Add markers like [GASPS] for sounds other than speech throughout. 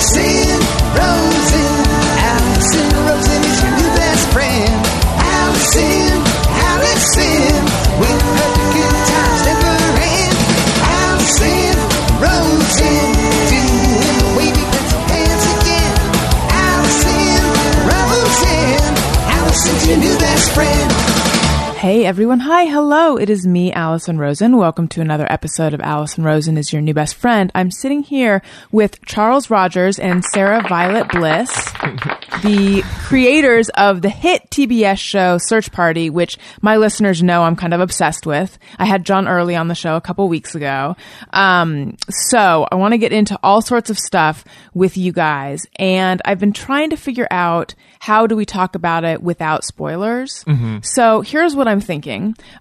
Alison everyone, hi, hello. It is me, Alison Rosen. Welcome to another episode of Alison Rosen is your new best friend. I'm sitting here with Charles Rogers and Sarah Violet Bliss, [LAUGHS] the creators of the hit TBS show Search Party, which my listeners know I'm kind of obsessed with. I had John Early on the show a couple weeks ago. Um, so I want to get into all sorts of stuff with you guys, and I've been trying to figure out how do we talk about it without spoilers. So here's what I'm thinking.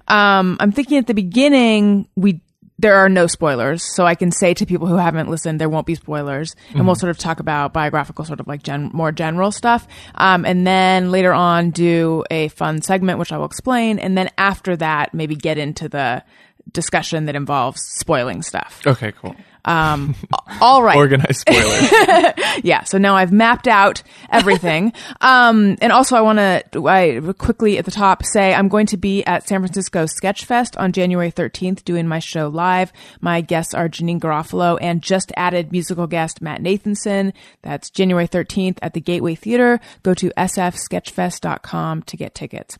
Um, I'm thinking at the beginning we there are no spoilers, so I can say to people who haven't listened, there won't be spoilers, and we'll sort of talk about biographical, sort of like gen- more general stuff, um, and then later on do a fun segment which I will explain, and then after that maybe get into the discussion that involves spoiling stuff. Okay, cool. Um, all right, Organized spoilers. [LAUGHS] yeah. So now I've mapped out everything. um, and also I want to I quickly at the top say I'm going to be at San Francisco Sketchfest on January 13th doing my show live. My guests are Janeane Garofalo and just added musical guest Matt Nathanson. That's January 13th at the Gateway Theater. Go to sfsketchfest.com to get tickets.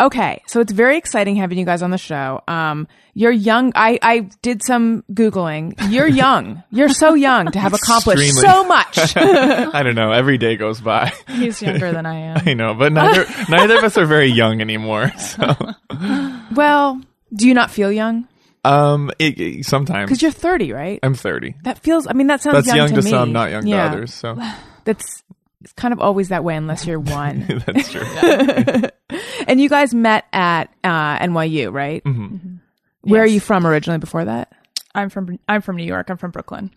Okay, so it's very exciting having you guys on the show. Um, you're young. I, I did some Googling. You're young. You're so young to have accomplished Extremely. so much. [LAUGHS] I don't know. Every day goes by. He's younger than I am. [LAUGHS] I know, but neither [LAUGHS] neither of us are very young anymore. So, well, do you not feel young? um, it, it- sometimes Because you're 30, right? I'm 30. that feels. I mean, that sounds That's young, young, to, to, me. some, not young Yeah. to others. So [SIGHS] That's it's kind of always that way unless you're one. that's true. And you guys met at uh, NYU, right? Mm-hmm. Where are you from originally? Before that, I'm from I'm from New York. I'm from Brooklyn.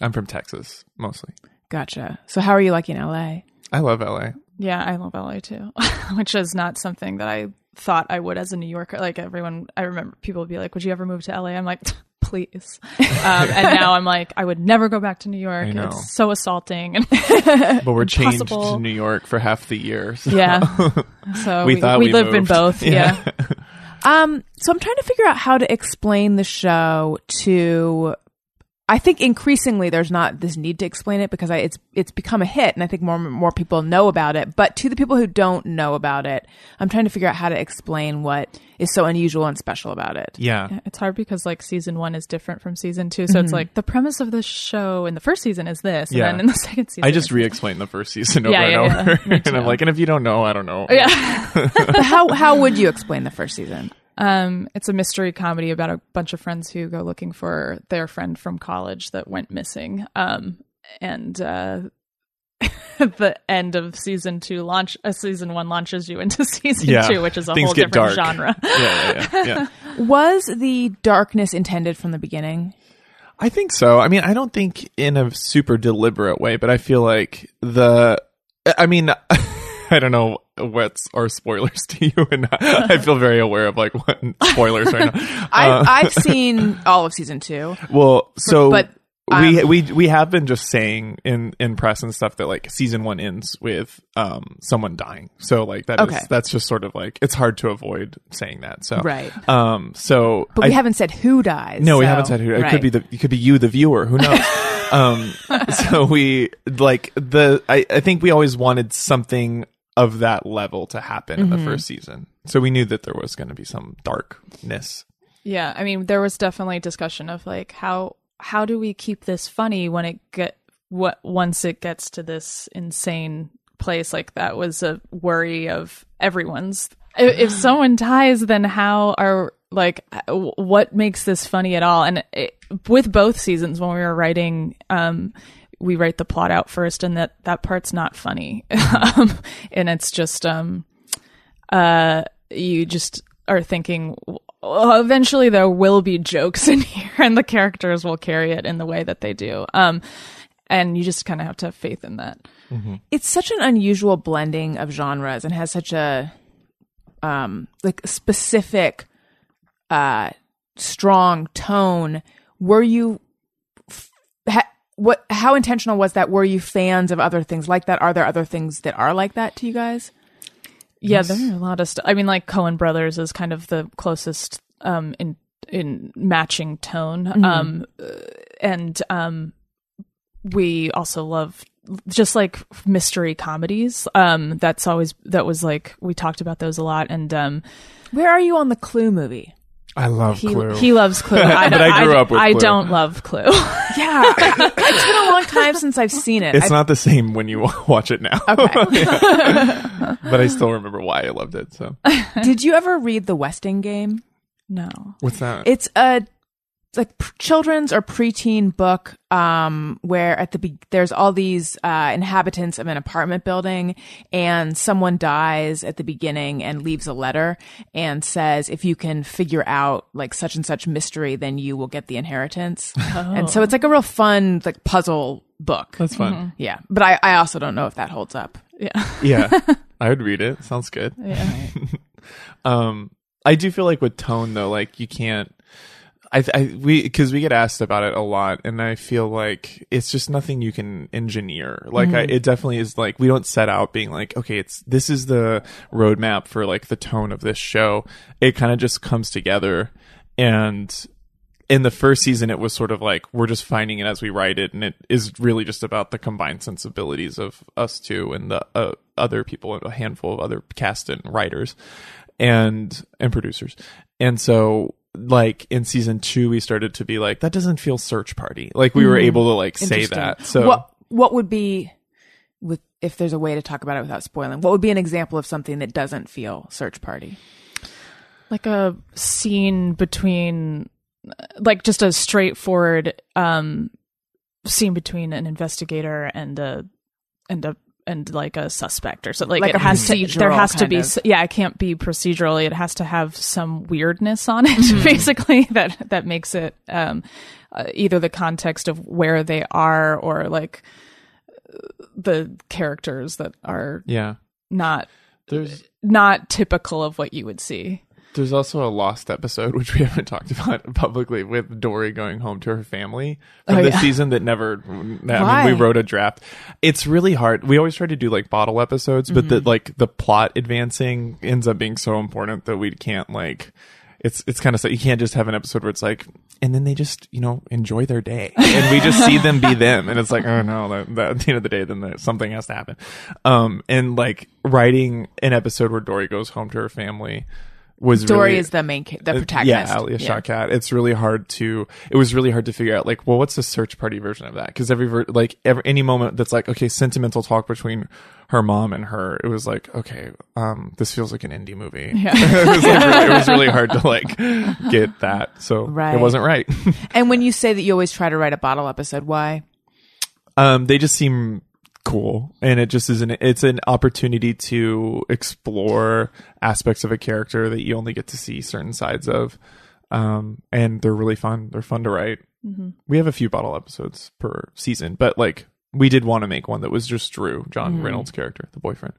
I'm from Texas mostly. gotcha. So how are you liking LA? I love LA. Yeah, I love LA too, [LAUGHS] which is not something that I thought I would as a New Yorker. Like everyone, I remember people would be like, "Would you ever move to LA?" I'm like, [LAUGHS] "Please," um, and now I'm like, "I would never go back to New York. It's so assaulting." [LAUGHS] But we're changed to New York for half the year. So. yeah, [LAUGHS] so We we, thought we we live in moved. both. Yeah. Um, so I'm trying to figure out how to explain the show to. I think increasingly there's not this need to explain it because I, it's it's become a hit, and I think more more people know about it. But to the people who don't know about it, I'm trying to figure out how to explain what is so unusual and special about it. yeah. It's hard because like season one is different from season two, so it's mm-hmm. like the premise of the show in the first season is this, and Yeah. then in the [LAUGHS] second season, I just re-explained the first season over Yeah, and yeah, yeah. over, [LAUGHS] and I'm like, and if you don't know, I don't know. yeah. [LAUGHS] How how would you explain the first season? Um, it's a mystery comedy about a bunch of friends who go looking for their friend from college that went missing. Um, and uh, [LAUGHS] the end of season two launch, uh, season one launches you into [LAUGHS] season Yeah. two, which is a Things whole different dark. genre. yeah, yeah, yeah, yeah. [LAUGHS] Was the darkness intended from the beginning? I think so. I mean, I don't think in a super deliberate way, but I feel like the. I mean, I don't know what's are spoilers [LAUGHS] to you, and I feel very aware of like what [LAUGHS] spoilers right now. [LAUGHS] Uh, I've seen all of season two. well, so but, we um, we we have been just saying in in press and stuff that like season one ends with um someone dying. So like that is Okay. that's just sort of like it's hard to avoid saying that. So Right. Um. So But we I- haven't said who dies. No, we haven't said who. It right. could be the. It could be you, the viewer. Who knows? um, so we like the. I, I think we always wanted something of that level to happen in the Mm-hmm. first season. So we knew that there was going to be some darkness. Yeah, I mean, there was definitely discussion of like how how do we keep this funny when it get what once it gets to this insane place like that was a worry of everyone's. I- If someone dies, then how are like what makes this funny at all? And it, with both seasons, when we were writing, um, we write the plot out first, and that that part's not funny, [LAUGHS] um, and it's just um, uh, you just are thinking well, eventually there will be jokes [LAUGHS] in here and the characters will carry it in the way that they do. Um and you just kind of have to have faith in that. It's such an unusual blending of genres and has such a um like specific uh strong tone. Were you ha- what? How intentional was that? Were you fans of other things like that? Are there other things that are like that to you guys? Yeah, there are a lot of stuff. I mean, like Coen Brothers is kind of the closest um, in in matching tone, um, uh, and um, we also love just like mystery comedies. Um, that's always that was like we talked about those a lot, and um, Where are you on the Clue movie? I love he Clue. he loves Clue. [LAUGHS] I, But I grew up with I Clue. don't love Clue. [LAUGHS] Yeah, it's been a long time since I've seen it. it's I- not the same when you [LAUGHS] watch it now. Okay. but I still remember why I loved it. So Did you ever read The Westing Game? no, what's that? It's a like children's or preteen book um where at the be- there's all these uh inhabitants of an apartment building and someone dies at the beginning and leaves a letter and says if you can figure out like such and such mystery then you will get the inheritance [LAUGHS] and so it's like a real fun like puzzle book That's fun. yeah but i i also don't know if that holds up yeah, [LAUGHS] Yeah, [LAUGHS] I would read it. Sounds good. yeah. Um, I do feel like with tone though, like you can't. I, I we because we get asked about it a lot, and I feel like it's just nothing you can engineer. Like I, it definitely is like we don't set out being like, okay, it's this is the roadmap for like the tone of this show. It kind of just comes together, and in the first season it was sort of like we're just finding it as we write it and it is really just about the combined sensibilities of us two and the uh, other people a handful of other cast and writers and and producers and so like in season two we started to be like that doesn't feel search party. Like we were able to like say that. So what what would be with if there's a way to talk about it without spoiling what would be an example of something that doesn't feel search party? Like a scene between like just a straightforward um scene between an investigator and a and a and like a suspect or something. like, Like it a has to there has to be of. yeah it can't be procedurally it has to have some weirdness on it Mm-hmm. [LAUGHS] basically that that makes it um uh, either the context of where they are or like the characters that are yeah not there's not typical of what you would see There's also a lost episode [LAUGHS] which we haven't talked about publicly with Dory going home to her family from Oh, this yeah. season that never. I mean, we wrote a draft. It's really hard. We always try to do like bottle episodes, but Mm-hmm. the like the plot advancing ends up being so important that we can't like. It's it's kind of so you can't just have an episode where it's like, and then they just you know enjoy their day, and we just see them be [LAUGHS] them, and it's like, oh no, that, that, at the end of the day, then the, something has to happen. Um, and like writing an episode where Dory goes home to her family was Dory really, is the main ca- the uh, protagonist Yeah, Alia Shawkat. It's really hard to. It was really hard to figure out like, well, what's the search party version of that? Because every ver- like every any moment that's like, okay, sentimental talk between her mom and her, it was like, okay, um, this feels like an indie movie. Yeah. [LAUGHS] it, was like really, it was really hard to like [LAUGHS] get that. So Right. it wasn't right. [LAUGHS] and when you say that you always try to write a bottle episode why um, they just seem cool, and it just is an it's an opportunity to explore aspects of a character that you only get to see certain sides of. Um, and they're really fun. They're fun to write. We have a few bottle episodes per season, but like we did want to make one that was just Drew, John Reynolds' character, the boyfriend.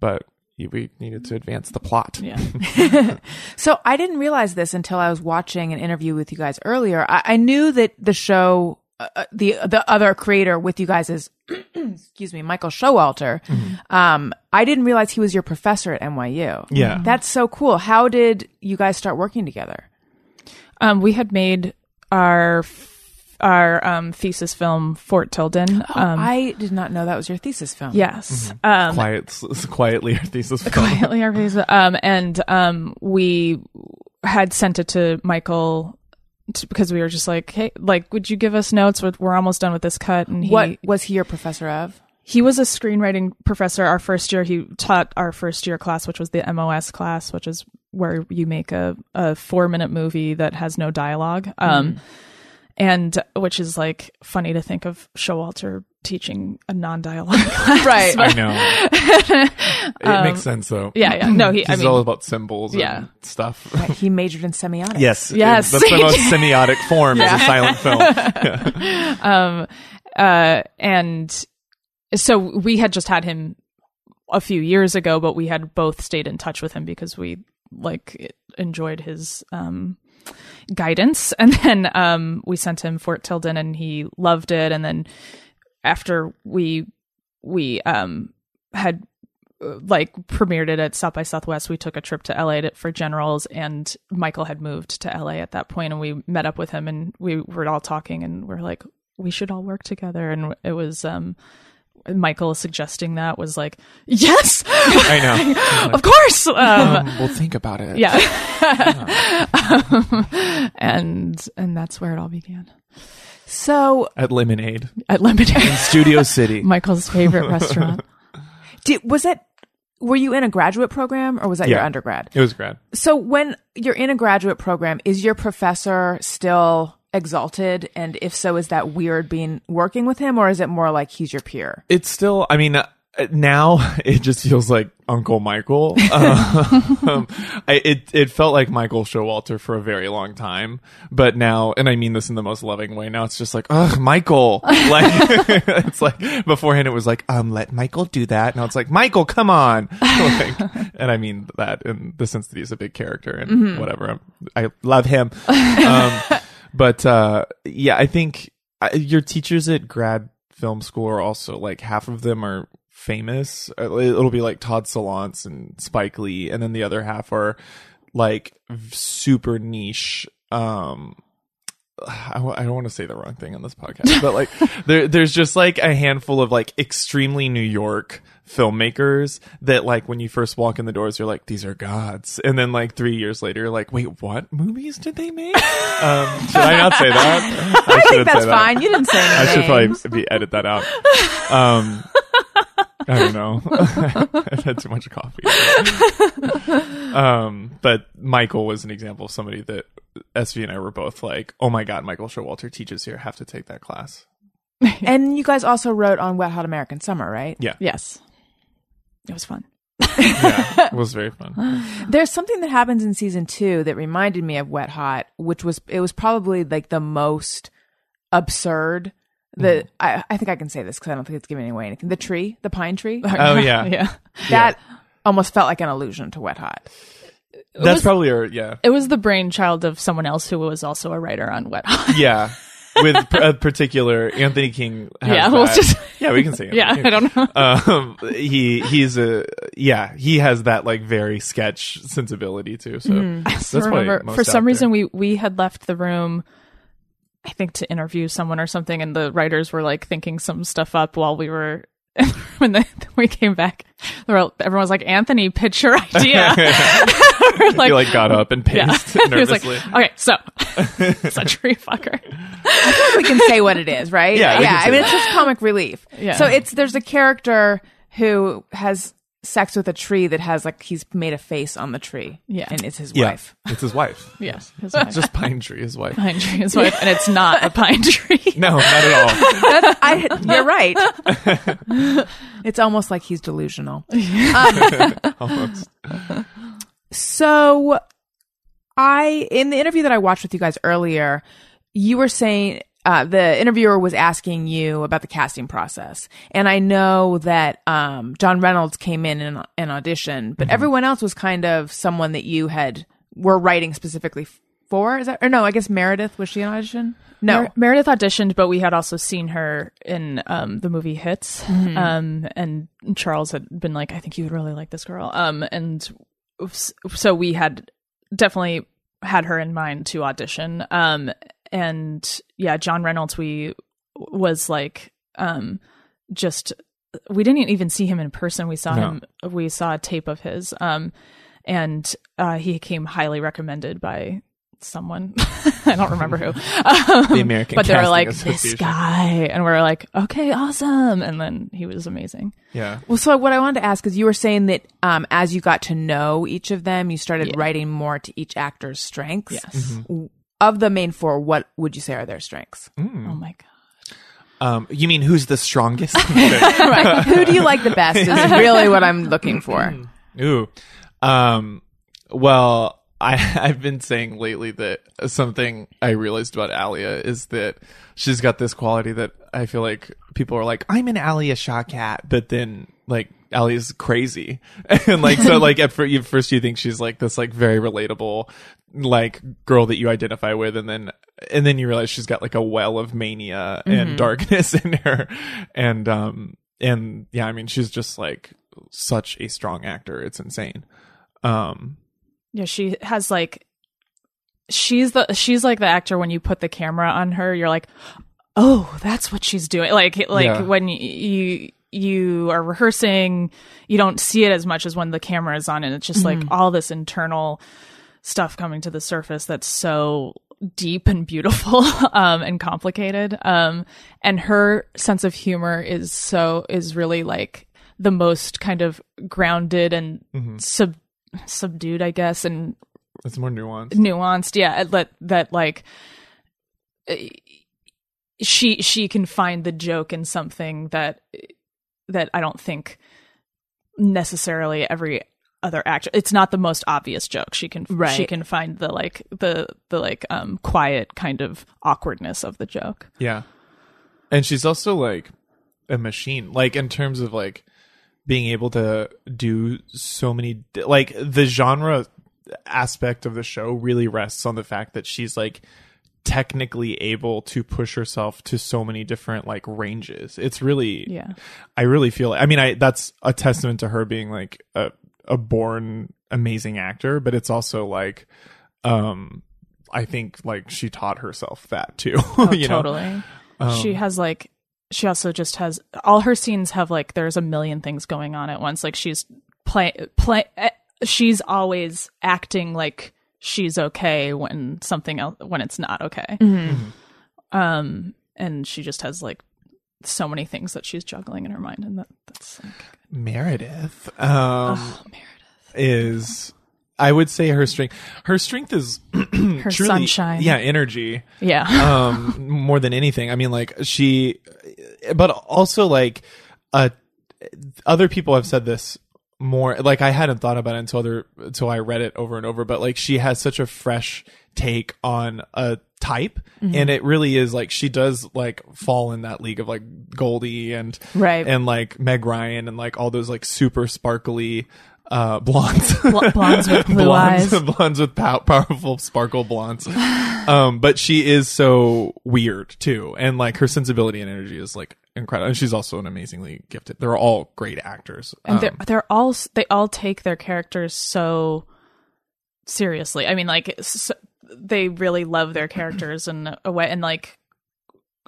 But we needed to advance the plot. yeah [LAUGHS] [LAUGHS] So I didn't realize this until I was watching an interview with you guys earlier. I, I knew that the show, uh, uh, the the other creator with you guys is, [CLEARS THROAT] excuse me, Michael Showalter. Um, I didn't realize he was your professor at NYU. Yeah. that's so cool. How did you guys start working together? Um, we had made our our um, thesis film Fort Tilden. Oh, Um, I did not know that was your thesis film. yes, um, Quiet, quietly, our thesis. film. quietly our thesis. Um, and um, we had sent it to Michael because we were just like, hey, like, would you give us notes? We're, we're almost done with this cut. And he, What was he your professor of? he was a screenwriting professor our first year he taught our first year class which was the mos class which is where you make a, a four minute movie that has no dialogue um and which is like funny to think of showalter teaching a non-dialogue [LAUGHS] class Right. I know. [LAUGHS] it makes sense though. yeah yeah no he [CLEARS THROAT] i mean all about symbols Yeah. and stuff. [LAUGHS] Right, he majored in semiotics. Yes. Yes. That's the most semiotic form is a silent film. um uh and so we had just had him a few years ago but we had both stayed in touch with him because we like enjoyed his um guidance. [LAUGHS] And then um, we sent him Fort Tilden, and he loved it. And then after we we um, had uh, like premiered it at South by Southwest, we took a trip to LA to, for generals, and Michael had moved to LA at that point, and we met up with him, and we were all talking, and we're like, we should all work together, and it was um, Michael suggesting that was like, yes, I know. [LAUGHS] of course, um, Um, well, think about it. yeah, [LAUGHS] and and that's where it all began So, At Lemonade, at Lemonade, Studio City. [LAUGHS] Michael's favorite restaurant. did, was it? Were you in a graduate program or was that your undergrad? It was grad. So when you're in a graduate program, is your professor still exalted? And if so, is that weird being working with him, or is it more like he's your peer? It's still. I mean, uh, now [LAUGHS] it just feels like Uncle Michael. [LAUGHS] um, I, it it felt like Michael Showalter for a very long time, but now, and I mean this in the most loving way. Now it's just like, ugh, Michael. [LAUGHS] Like it's like beforehand, it was like, um, let Michael do that. Now it's like, Michael, come on. like, and I mean that in the sense that he's a big character and whatever. i I love him. Um, but uh, yeah, I think uh, your teachers at grad film school are also like half of them are famous. Uh, It'll be like Todd Solondz and Spike Lee, and then the other half are like super niche. Um, I, w- I don't want to say the wrong thing on this podcast, but like [LAUGHS] there, there's just like a handful of like extremely New York filmmakers that like when you first walk in the doors, you're like, these are gods. And then like three years later, you're like, wait, what movies did they make? [LAUGHS] um, should I not say that? I, I think that's say that. fine. You didn't say anything. I anything. should probably be edit that out. [LAUGHS] Um, I don't know. [LAUGHS] I've had too much coffee. um, but Michael was an example of somebody that SV and I were both like, "Oh my god, Michael Showalter teaches here. Have to take that class." and you guys also wrote on Wet Hot American Summer, right? Yeah, Yes, it was fun. yeah, it was very [LAUGHS] fun. There's something that happens in season two that reminded me of Wet Hot, which was it was probably like the most absurd. The mm-hmm. I, I think I can say this because I don't think it's giving away anything. The tree, the pine tree, Oh yeah, [LAUGHS] yeah. that almost felt like an allusion to Wet Hot. that's was- probably yeah, It was the brainchild of someone else who was also a writer on Wet Hot. yeah. [LAUGHS] With a particular Anthony King. Has Yeah, well, that. just- yeah, we can say. [LAUGHS] yeah, Anthony I don't know. um he he's a yeah he has that like very sketch sensibility too so that's I why remember most for out some there. reason we we had left the room I think to interview someone or something and the writers were like thinking some stuff up while we were [LAUGHS] when they, we came back they everyone was like Anthony pitch your idea [LAUGHS] like, he like got up and yeah. paced [LAUGHS] he was like nervously okay so it's a tree fucker we can say what it is, right? Yeah, yeah. I mean, that. it's just comic relief. Yeah. So it's there's a character who has sex with a tree that has like he's made a face on the tree. Yeah. and it's his yeah wife. [LAUGHS] it's his wife [LAUGHS] yes his [LAUGHS] wife. just pine tree his wife pine tree his wife and it's not a pine tree no not at all I, you're right. it's almost like he's delusional. Um, almost So, I in the interview that I watched with you guys earlier, you were saying uh, the interviewer was asking you about the casting process, and I know that um, John Reynolds came in an, an audition, but everyone else was kind of someone that you had were writing specifically for. Is that or no? I guess Meredith was she an audition? No, Mer- Meredith auditioned, but we had also seen her in um, the movie Hits. Mm-hmm. Um, and Charles had been like, I think you would really like this girl. Um, and so we had definitely had her in mind to audition. Um, and yeah, John Reynolds, we was like, um, just, we didn't even see him in person. We saw No. him, we saw a tape of his. Um, and uh, he came highly recommended by someone. [LAUGHS] I don't remember who. [LAUGHS] the American but they were like, this guy. And we are like, okay, awesome. And then he was amazing. yeah Well, so what I wanted to ask is you were saying that um, as you got to know each of them, you started Yeah. writing more to each actor's strengths. Yes. Of the main four, what would you say are their strengths? Oh my God. um you mean who's the strongest [LAUGHS] right. Who do you like the best is [LAUGHS] really what I'm looking for. Ooh. Um well, I [LAUGHS] I've been saying lately that something I realized about Alia is that she's got this quality that I feel like people are like, I'm an Alia Shawkat, but then like Allie's crazy, [LAUGHS] and like so, like at fir- you- first you think she's like this like very relatable like girl that you identify with, and then and then you realize she's got like a well of mania and darkness [LAUGHS] in her, and um and yeah, I mean she's just like such a strong actor. It's insane. Um, Yeah, she has like she's the she's like the actor when you put the camera on her, you're like, "Oh, that's what she's doing." Like like Yeah. when y- you you are rehearsing, you don't see it as much as when the camera is on and it's just like all this internal stuff coming to the surface that's so deep and beautiful [LAUGHS] um and complicated. Um and her sense of humor is so is really like the most kind of grounded and sub subdued i guess and it's more nuanced. nuanced yeah that that like eh, she she can find the joke in something that that i don't think necessarily every other actor it's not the most obvious joke she can Right. she can find the like the the like um quiet kind of awkwardness of the joke Yeah. And she's also like a machine, like in terms of like being able to do so many, like the genre aspect of the show really rests on the fact that she's like technically able to push herself to so many different like ranges. It's really, yeah I really feel, I mean, I, that's a testament to her being like a, a born amazing actor, but it's also like, um, I think like she taught herself that too. [LAUGHS] Oh, you know? totally. she has like she also just has all her scenes have like there's a million things going on at once. Like she's play play eh, she's always acting like she's okay when something else when it's not okay. Um and she just has like so many things that she's juggling in her mind and that that's like Meredith, um, is I would say her strength. Her strength is [CLEARS THROAT] her truly, sunshine. Yeah, energy. Yeah. [LAUGHS] Um, more than anything. I mean, like she, but also like, uh, other people have said this more. Like I hadn't thought about it until other until I read it over and over. But like she has such a fresh take on a type, Mm-hmm. and it really is like she does like fall in that league of like Goldie and Right. and like Meg Ryan and like all those like super sparkly uh [LAUGHS] blondes Bl- blondes with blue blondes, eyes. [LAUGHS] blondes with pow- powerful sparkle blondes [SIGHS] um but she is so weird too and like her sensibility and energy is like incredible and she's also an amazingly gifted they're all great actors and they're Um, they're all they all take their characters so seriously. I mean, like it's, they really love their characters in a way, and like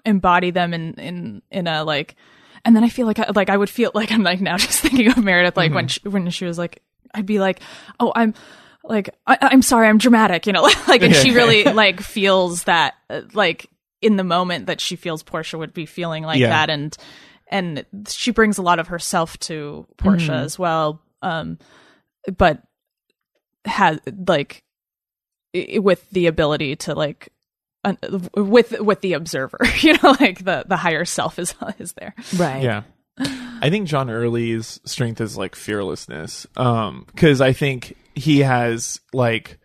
embody them in in in a like. And then I feel like I, like I would feel like I'm like now [LAUGHS] just thinking of Meredith like when she, when she was like I'd be like oh I'm like I, I'm sorry I'm dramatic you know [LAUGHS] like and she [LAUGHS] really like feels that uh, like in the moment that she feels Portia would be feeling like Yeah. that. And and she brings a lot of herself to Portia as well. Um but has like i- with the ability to like un- with with the observer [LAUGHS] you know like the the higher self is [LAUGHS] is there. Right. yeah. I think john early's strength is like fearlessness. Um because i think he has like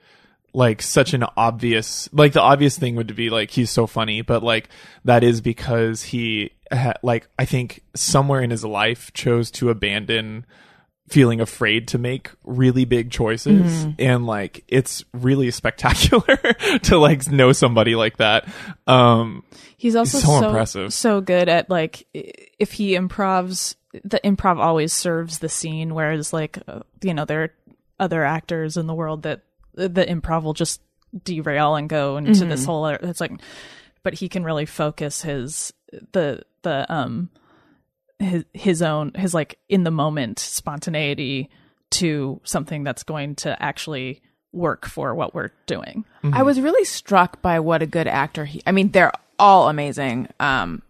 like such an obvious like the obvious thing would be like he's so funny but like that is because he ha- like i think somewhere in his life chose to abandon feeling afraid to make really big choices and like it's really spectacular [LAUGHS] to like know somebody like that um He's also so so, impressive. so good at like if he improvs, the improv always serves the scene. Whereas like uh, you know there are other actors in the world that the improv will just derail and go into this whole. other- It's like, but he can really focus his the the um his his own his like in the moment spontaneity to something that's going to actually work for what we're doing. I was really struck by what a good actor he. I mean, they're all amazing. Um,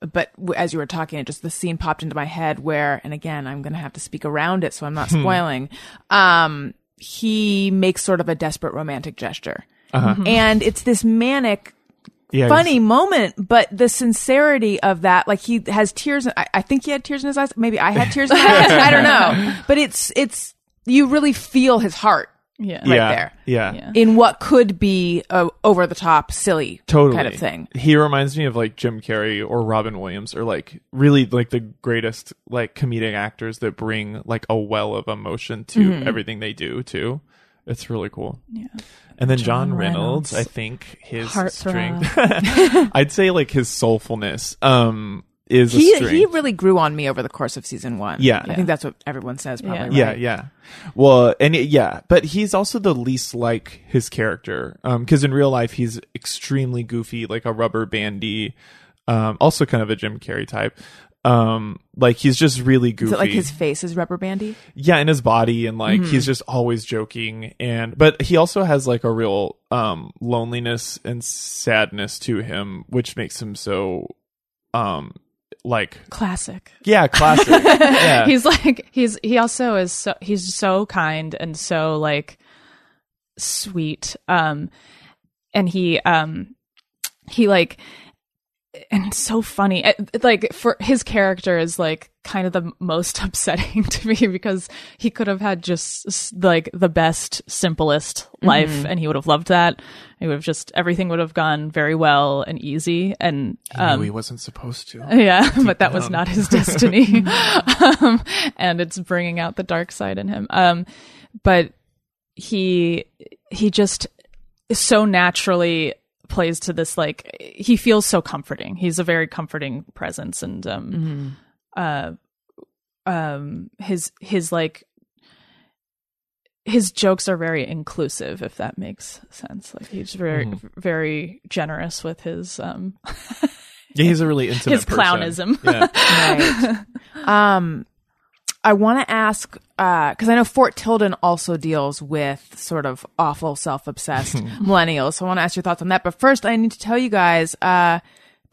but w- as you were talking, it just the scene popped into my head where, and again, I'm going to have to speak around it, so I'm not spoiling. um, he makes sort of a desperate romantic gesture, uh-huh. mm-hmm. and it's this manic yeah funny moment, but the sincerity of that, like he has tears. I, I think he had tears in his eyes. Maybe I had tears in my eyes. I don't [LAUGHS] know. But it's it's you really feel his heart Yeah. right yeah, there. Yeah. Yeah. in what could be a over the top, silly Totally. kind of thing. He reminds me of like Jim Carrey or Robin Williams or like really like the greatest like comedic actors that bring like a well of emotion to Mm-hmm. everything they do too. It's really cool. Yeah. And then John John, Reynolds, Reynolds. I think his Heartthrob. strength [LAUGHS] [LAUGHS] I'd say like his soulfulness um is He he really grew on me over the course of season one. Yeah. I think that's what everyone says. Probably. Yeah, right? yeah. Well, and it- yeah, but he's also the least like his character. Um, because in real life he's extremely goofy, like a rubber bandy. Um, also kind of a Jim Carrey type. Um, like he's just really goofy. Is it like his face is rubber bandy? yeah, and his body, and like Mm-hmm. he's just always joking. And but he also has like a real um loneliness and sadness to him, which makes him so um like Classic. yeah classic. [LAUGHS] yeah, He's like he's he also is so he's so kind and so like sweet. Um and he um he like and it's so funny. Like for his character is like kind of the most [LAUGHS] upsetting to me because he could have had just like the best, simplest life, and he would have loved that. He would have just everything would have gone very well and easy. And he um, knew he wasn't supposed to. [LAUGHS] yeah, but that was not his [LAUGHS] destiny. um, and it's bringing out the dark side in him. Um, but he, he just so naturally plays to this, like, he feels so comforting. He's a very comforting presence. And, um, uh, um, his, his, like, his jokes are very inclusive, if that makes sense. Like he's very, very generous with his, um, [LAUGHS] Yeah, he's a really intimate his person. clownism. Right. [LAUGHS] Um, I want to ask because I know Fort Tilden also deals with sort of awful, self-obsessed [LAUGHS] millennials. So I want to ask your thoughts on that. But first, I need to tell you guys. Uh,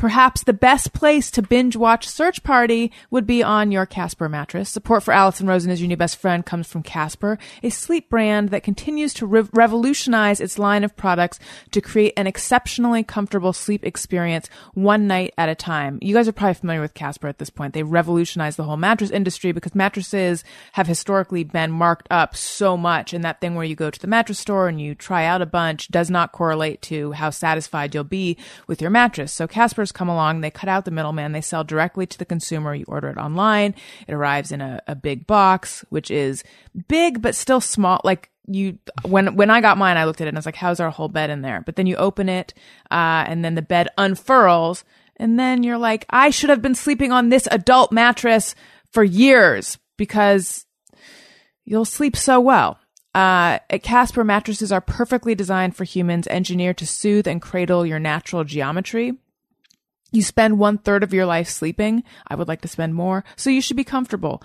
Perhaps the best place to binge watch Search Party would be on your Casper mattress. Support for Alison Rosen as your new best friend comes from Casper, a sleep brand that continues to re- revolutionize its line of products to create an exceptionally comfortable sleep experience one night at a time. You guys are probably familiar with Casper at this point. They revolutionized the whole mattress industry because mattresses have historically been marked up so much. And that thing where you go to the mattress store and you try out a bunch does not correlate to how satisfied you'll be with your mattress. So Casper's come along. They cut out the middleman. They sell directly to the consumer. You order it online. It arrives in a, a big box, which is big, but still small. Like you, when, when I got mine, I looked at it and I was like, how's our whole bed in there? But then you open it, uh, and then the bed unfurls. And then you're like, I should have been sleeping on this adult mattress for years because you'll sleep so well. Uh, at Casper, mattresses are perfectly designed for humans, engineered to soothe and cradle your natural geometry. You spend one third of your life sleeping. I would like to spend more, so you should be comfortable.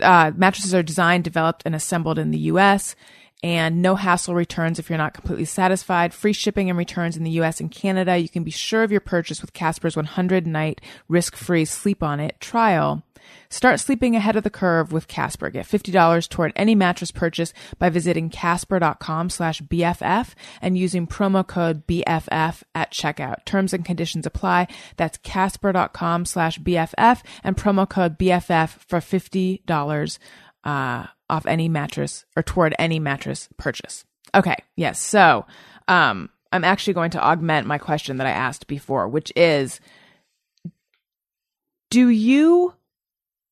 Uh, mattresses are designed, developed, and assembled in the U.S. And no hassle returns if you're not completely satisfied. Free shipping and returns in the US and Canada. You can be sure of your purchase with Casper's 100 night risk free sleep on it trial. Start sleeping ahead of the curve with Casper. Get $50 toward any mattress purchase by visiting casper.com slash BFF and using promo code BFF at checkout. Terms and conditions apply. That's casper.com slash BFF and promo code BFF for $50 uh, off any mattress or toward any mattress purchase. Okay. Yes. So, um, I'm actually going to augment my question that I asked before, which is, do you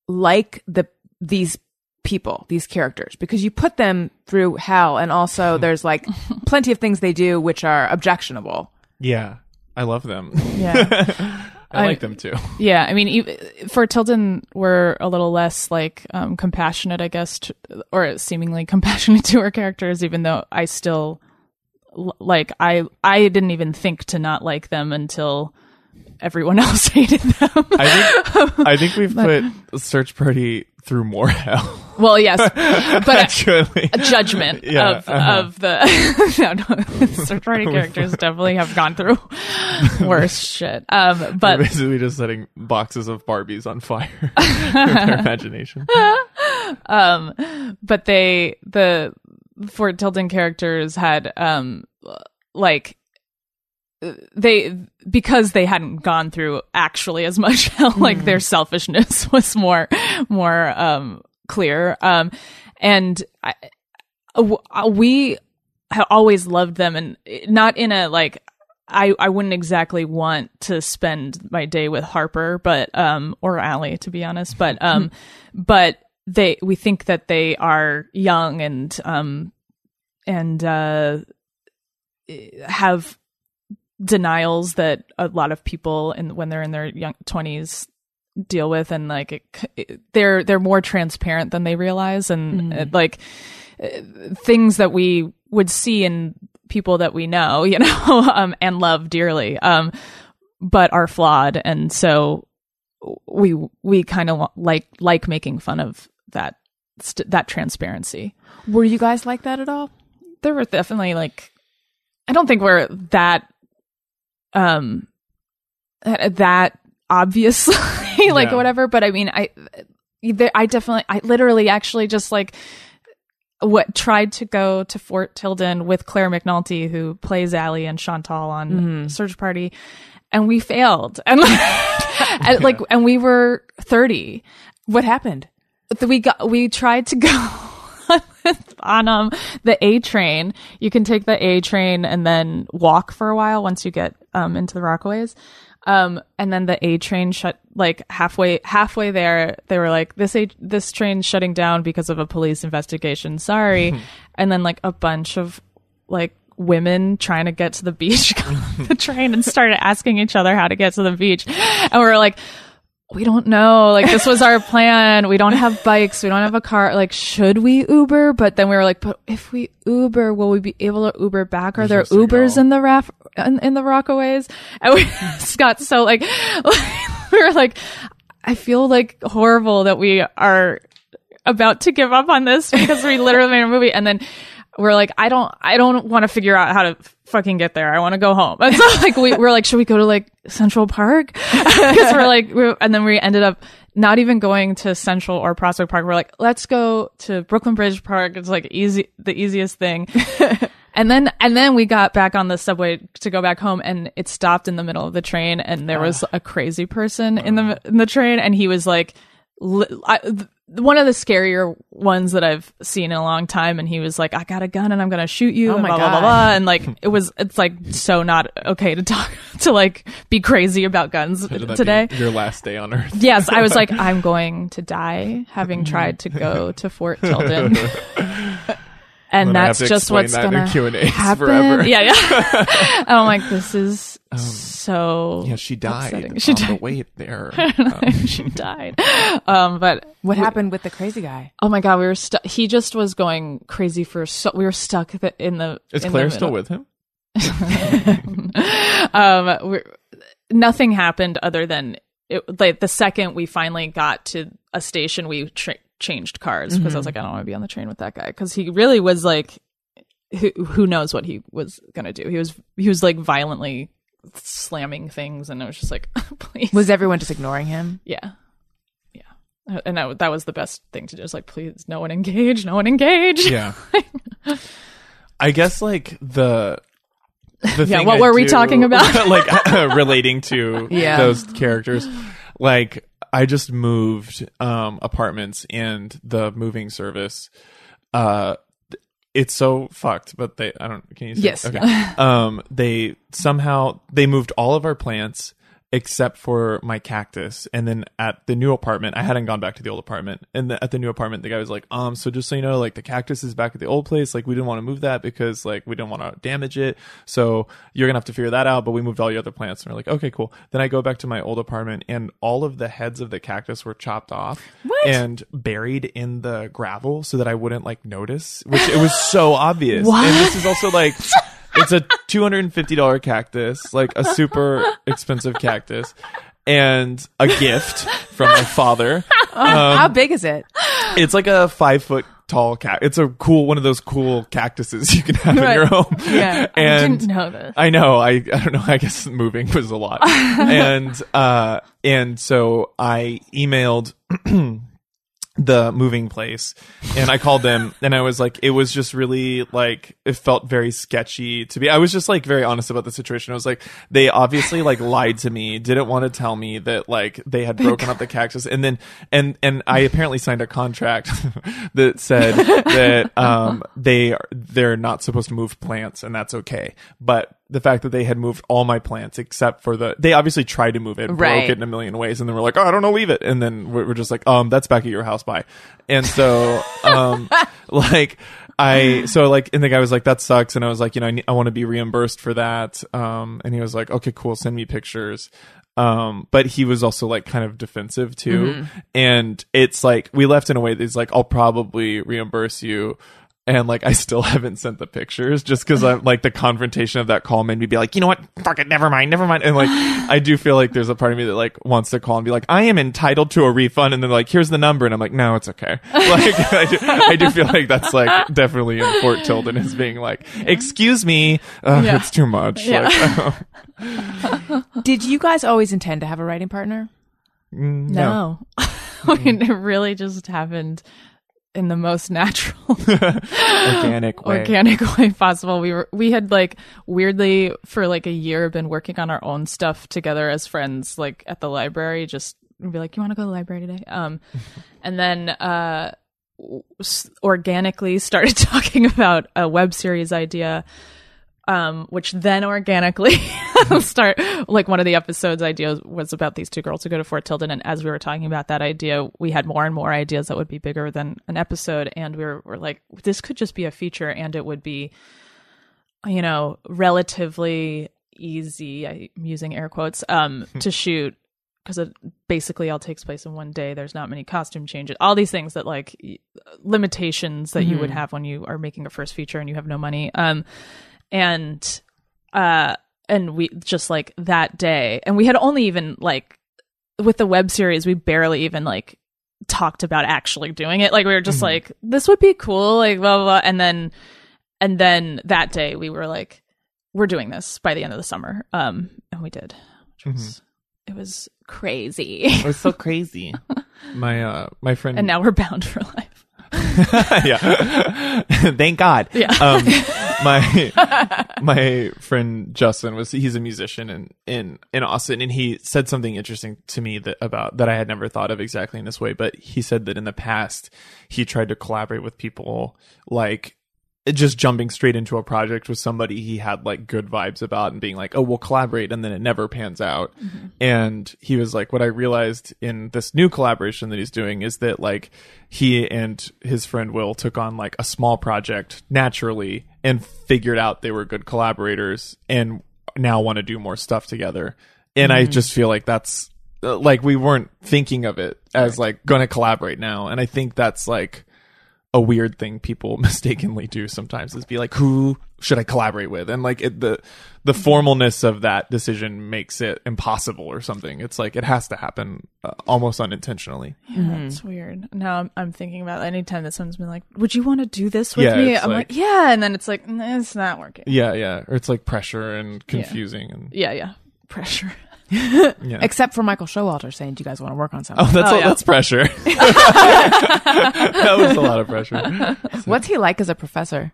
like the these people, these characters, because you put them through hell, and also [LAUGHS] there's like plenty of things they do which are objectionable. Yeah, I love them. Yeah. [LAUGHS] I, I- like them too. [LAUGHS] Yeah, I mean, Fort Tilden, we're a little less like um, compassionate, I guess, to, or seemingly [LAUGHS] compassionate to her characters. Even though I still like, I I didn't even think to not like them until everyone [LAUGHS] else hated them. I think I think we've put Search Party through more [LAUGHS] hell. well, yes, [LAUGHS] but Actually, a judgment Yeah, of uh-huh. of the [LAUGHS] no, no, search party characters definitely have gone through worse shit. Um, We're but basically just setting boxes of Barbies on fire with their imagination. um but they the Fort Tilden characters had um like they because they hadn't gone through actually as much [LAUGHS] hell like their selfishness [LAUGHS] was more more um clear um and I, w- uh, we I always loved them, and not in a like. I, I wouldn't exactly want to spend my day with Harper, but um or Allie to be honest, but um but they we think that they are young and um and uh have denials that a lot of people in when they're in their young 20s deal with and like it, it- they're they're more transparent than they realize and uh, like uh, things that we would see in people that we know [LAUGHS] you know um and love dearly um but are flawed and so we we kind of like like making fun of that st- that transparency Were you guys like that at all? there were definitely like I don't think we're that um uh, that obviously [LAUGHS] like Yeah. whatever but I mean I I definitely I literally actually just like what tried to go to Fort Tilden with Clare McNulty who plays Allie and Chantal on Search Party and we failed and [LAUGHS] like, [LAUGHS] and, like and we were 30 What happened? we got we tried to go on um the A train. You can take the A train and then walk for a while once you get um into the Rockaways. Um and then the A train shut like halfway halfway there they were like this A this train's shutting down because of a police investigation. Sorry. [LAUGHS] and then like a bunch of like women trying to get to the beach [LAUGHS] the train and started asking each other how to get to the beach. And we are like we don't know. Like this was our plan. We don't have bikes. We don't have a car. Like, should we Uber? But then we were like, but if we Uber, will we be able to Uber back? Are there. Ubers in the raf in, in the Rockaways? And we [LAUGHS] got so like, [LAUGHS] we were like, I feel like horrible that we are about to give up on this because we literally made a movie and then we're like, I don't, I don't want to figure out how to fucking get there. I want to go home. And so like we we're like, should we go to like Central Park? [LAUGHS] Because we're like, we and then we ended up not even going to Central or Prospect Park. We're like, let's go to Brooklyn Bridge Park. It's like easy, the easiest thing. And then, and then we got back on the subway to go back home and it stopped in the middle of the train and there was ah. a crazy person in the, ah. in the train and he was like, li- I, th- one of the scarier ones that I've seen in a long time. And he was like, I got a gun and I'm going to shoot you. Oh and blah, blah, blah, blah. And like, [LAUGHS] it was, it's like so not okay to talk, [LAUGHS] to like be crazy about guns Would that be today. your last day on Earth. Yes, I was like, [LAUGHS] I'm going to die having tried to go to Fort Tilden. And I have that's to just what's that in gonna Q&As happen. forever. Yeah, yeah. and [LAUGHS] I'm like, this is so. Yeah, she died upsetting. She on died. the way there. [LAUGHS] Um, [LAUGHS] she died. Um, but What happened with the crazy guy? oh my god, we were stuck. He just was going crazy for so. We were stuck th- in the. is in Claire the still with him? um, we're, nothing happened other than it, like the second we finally got to a station, we tra- changed cars because I was mm-hmm. like, I don't want to be on the train with that guy because he really was like, who, who knows what he was gonna do? He was he was like violently slamming things, and I was just like, [LAUGHS] please, Was everyone just ignoring him? yeah, yeah, and that that was the best thing to do. Is like, please, no one engage, no one engage. Yeah. [LAUGHS] I guess like the the Yeah, thing what I were we talking about? [LAUGHS] like relating to Yeah. those characters. Like I just moved um apartments and the moving service uh it's so fucked, but they I don't can you say Yes. okay. um they somehow they moved all of our plants except for my cactus. And then at the new apartment i hadn't gone back to the old apartment. And the, at the new apartment the guy was like um so just so you know like the cactus is back at the old place. Like we didn't want to move that because like we didn't want to damage it. So you're gonna have to figure that out but we moved all your other plants. And we're like okay cool. Then i go back to my old apartment and all of the heads of the cactus were chopped off and buried in the gravel so that i wouldn't like notice which it was so obvious. And this is also like [LAUGHS] it's a two hundred and fifty dollar cactus, like a super expensive cactus, and a gift from my father. How big is it? It's like a five foot tall cat. It's a cool one of those cool cactuses you can have in your home. Yeah. I didn't know this. I know. I I don't know. I guess moving was a lot, [LAUGHS] and uh, and so I emailed [CLEARS THROAT] the moving place. And I called them and I was like it was just really like it felt very sketchy to be I was just like very honest about the situation. I was like they obviously like lied to me didn't want to tell me that like they had broken up the cactus. And then and and I apparently signed a contract [LAUGHS] that said that um they are they're not supposed to move plants and that's okay. But the fact that they had moved all my plants except for the they obviously tried to move it broke it in a million ways and then we're like oh I don't know leave it. And then we're, we're just like um that's back at your house. Bye. And so [LAUGHS] um like I so like and the guy was like that sucks. And I was like you know I, I want to be reimbursed for that. Um and he was like okay cool send me pictures. Um but he was also like kind of defensive too. And it's like we left in a way that he's like I'll probably reimburse you and like I still [LAUGHS] haven't sent the pictures just because I'm like the confrontation of that call made me be like, you know what, fuck it, never mind, never mind. And like [GASPS] I do feel like there's a part of me that like wants to call and be like, I am entitled to a refund, and then like here's the number, and I'm like, no, it's okay. [LAUGHS] Like [LAUGHS] I do, I do feel like that's like definitely in Fort Tilden is being like, excuse me, uh, Yeah. it's too much. Yeah. Like, Did you guys always intend to have a writing partner? mm, no. No. It really just happened in the most natural [LAUGHS] organic way. organic way possible. We were we had like weirdly for like a year been working on our own stuff together as friends, like at the library. Just be like, "You want to go to the library today?" Um, [LAUGHS] and then uh, organically started [LAUGHS] talking about a web series idea. Um, which then organically [LAUGHS] start like one of the episodes ideas was about these two girls who go to Fort Tilden, and as we were talking about that idea, we had more and more ideas that would be bigger than an episode, and we were, were like, this could just be a feature, and it would be, you know, relatively easy. I'm using air quotes um, [LAUGHS] to shoot because it basically all takes place in one day. There's not many costume changes, all these things that like limitations that you would have when you are making a first feature and you have no money. Um, and uh, and we just like that day, and we had only even like with the web series, we barely even like talked about actually doing it. Like we were just like, this would be cool, like blah blah, blah. and then and then that day we were like, we're doing this by the end of the summer, um, and we did, which was it was crazy, It was so [LAUGHS] crazy. my uh my friend and now we're bound for life. [LAUGHS] yeah. [LAUGHS] Thank God. Yeah. Um, my [LAUGHS] my friend Justin was he's a musician in in in Austin, and he said something interesting to me that about that I had never thought of exactly in this way. But he said that in the past he tried to collaborate with people like just jumping straight into a project with somebody he had like good vibes about and being like, oh, we'll collaborate. And then it never pans out. Mm-hmm. And he was like, what I realized in this new collaboration that he's doing is that like he and his friend Will took on like a small project naturally and figured out they were good collaborators and now want to do more stuff together. And I just feel like that's uh, like we weren't thinking of it as like going to collaborate now. And I think that's like, a weird thing people [LAUGHS] mistakenly do sometimes is be like, who should I collaborate with? And like it, the the formalness of that decision makes it impossible or something. It's like it has to happen uh, almost unintentionally. Yeah, that's weird. Now I'm, I'm thinking about any time that someone's been like, "Would you want to do this with Yeah, me?" I'm like- like, "Yeah," and then it's like, "Nah, "It's not working." Yeah, yeah. Or it's like pressure and confusing and Yeah, yeah, pressure. [LAUGHS] yeah. [LAUGHS] Except for Michael Showalter saying, "Do you guys want to work on something?" Oh, that's Oh, all, yeah. that's pressure. [LAUGHS] that was a lot of pressure. [LAUGHS] What's he like as a professor?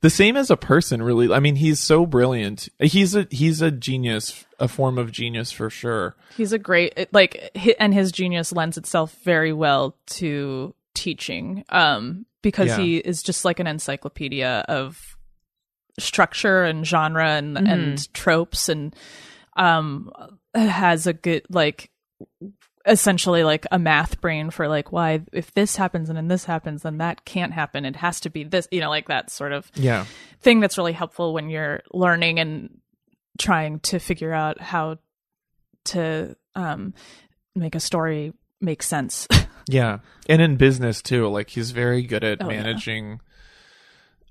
The same as a person, really. I mean, he's so brilliant. He's a he's a genius, a form of genius for sure. He's a great like, and his genius lends itself very well to teaching, um, because Yeah. he is just like an encyclopedia of structure and genre and and tropes, and um, has a good like essentially like a math brain for like why if this happens and then this happens then that can't happen it has to be this you know like that sort of Yeah. thing that's really helpful when you're learning and trying to figure out how to um make a story make sense [LAUGHS] Yeah. And in business too, like he's very good at Oh, yeah. managing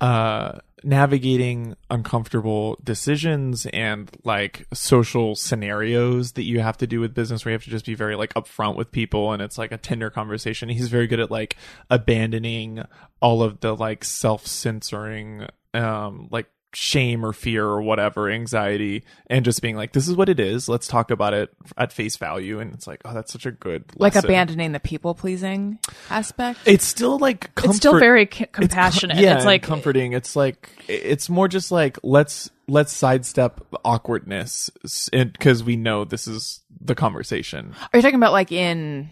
uh navigating uncomfortable decisions and like social scenarios that you have to do with business where you have to just be very like upfront with people and it's like a tender conversation. He's very good at like abandoning all of the like self-censoring um like shame or fear or whatever anxiety and just being like this is what it is let's talk about it at face value and it's like oh that's such a good Like lesson. abandoning the people pleasing aspect. it's still like comfort- it's still very c- it's com- compassionate. yeah, it's like comforting. It's like it's more just like let's let's sidestep awkwardness because we know this is the conversation. Are you talking about like in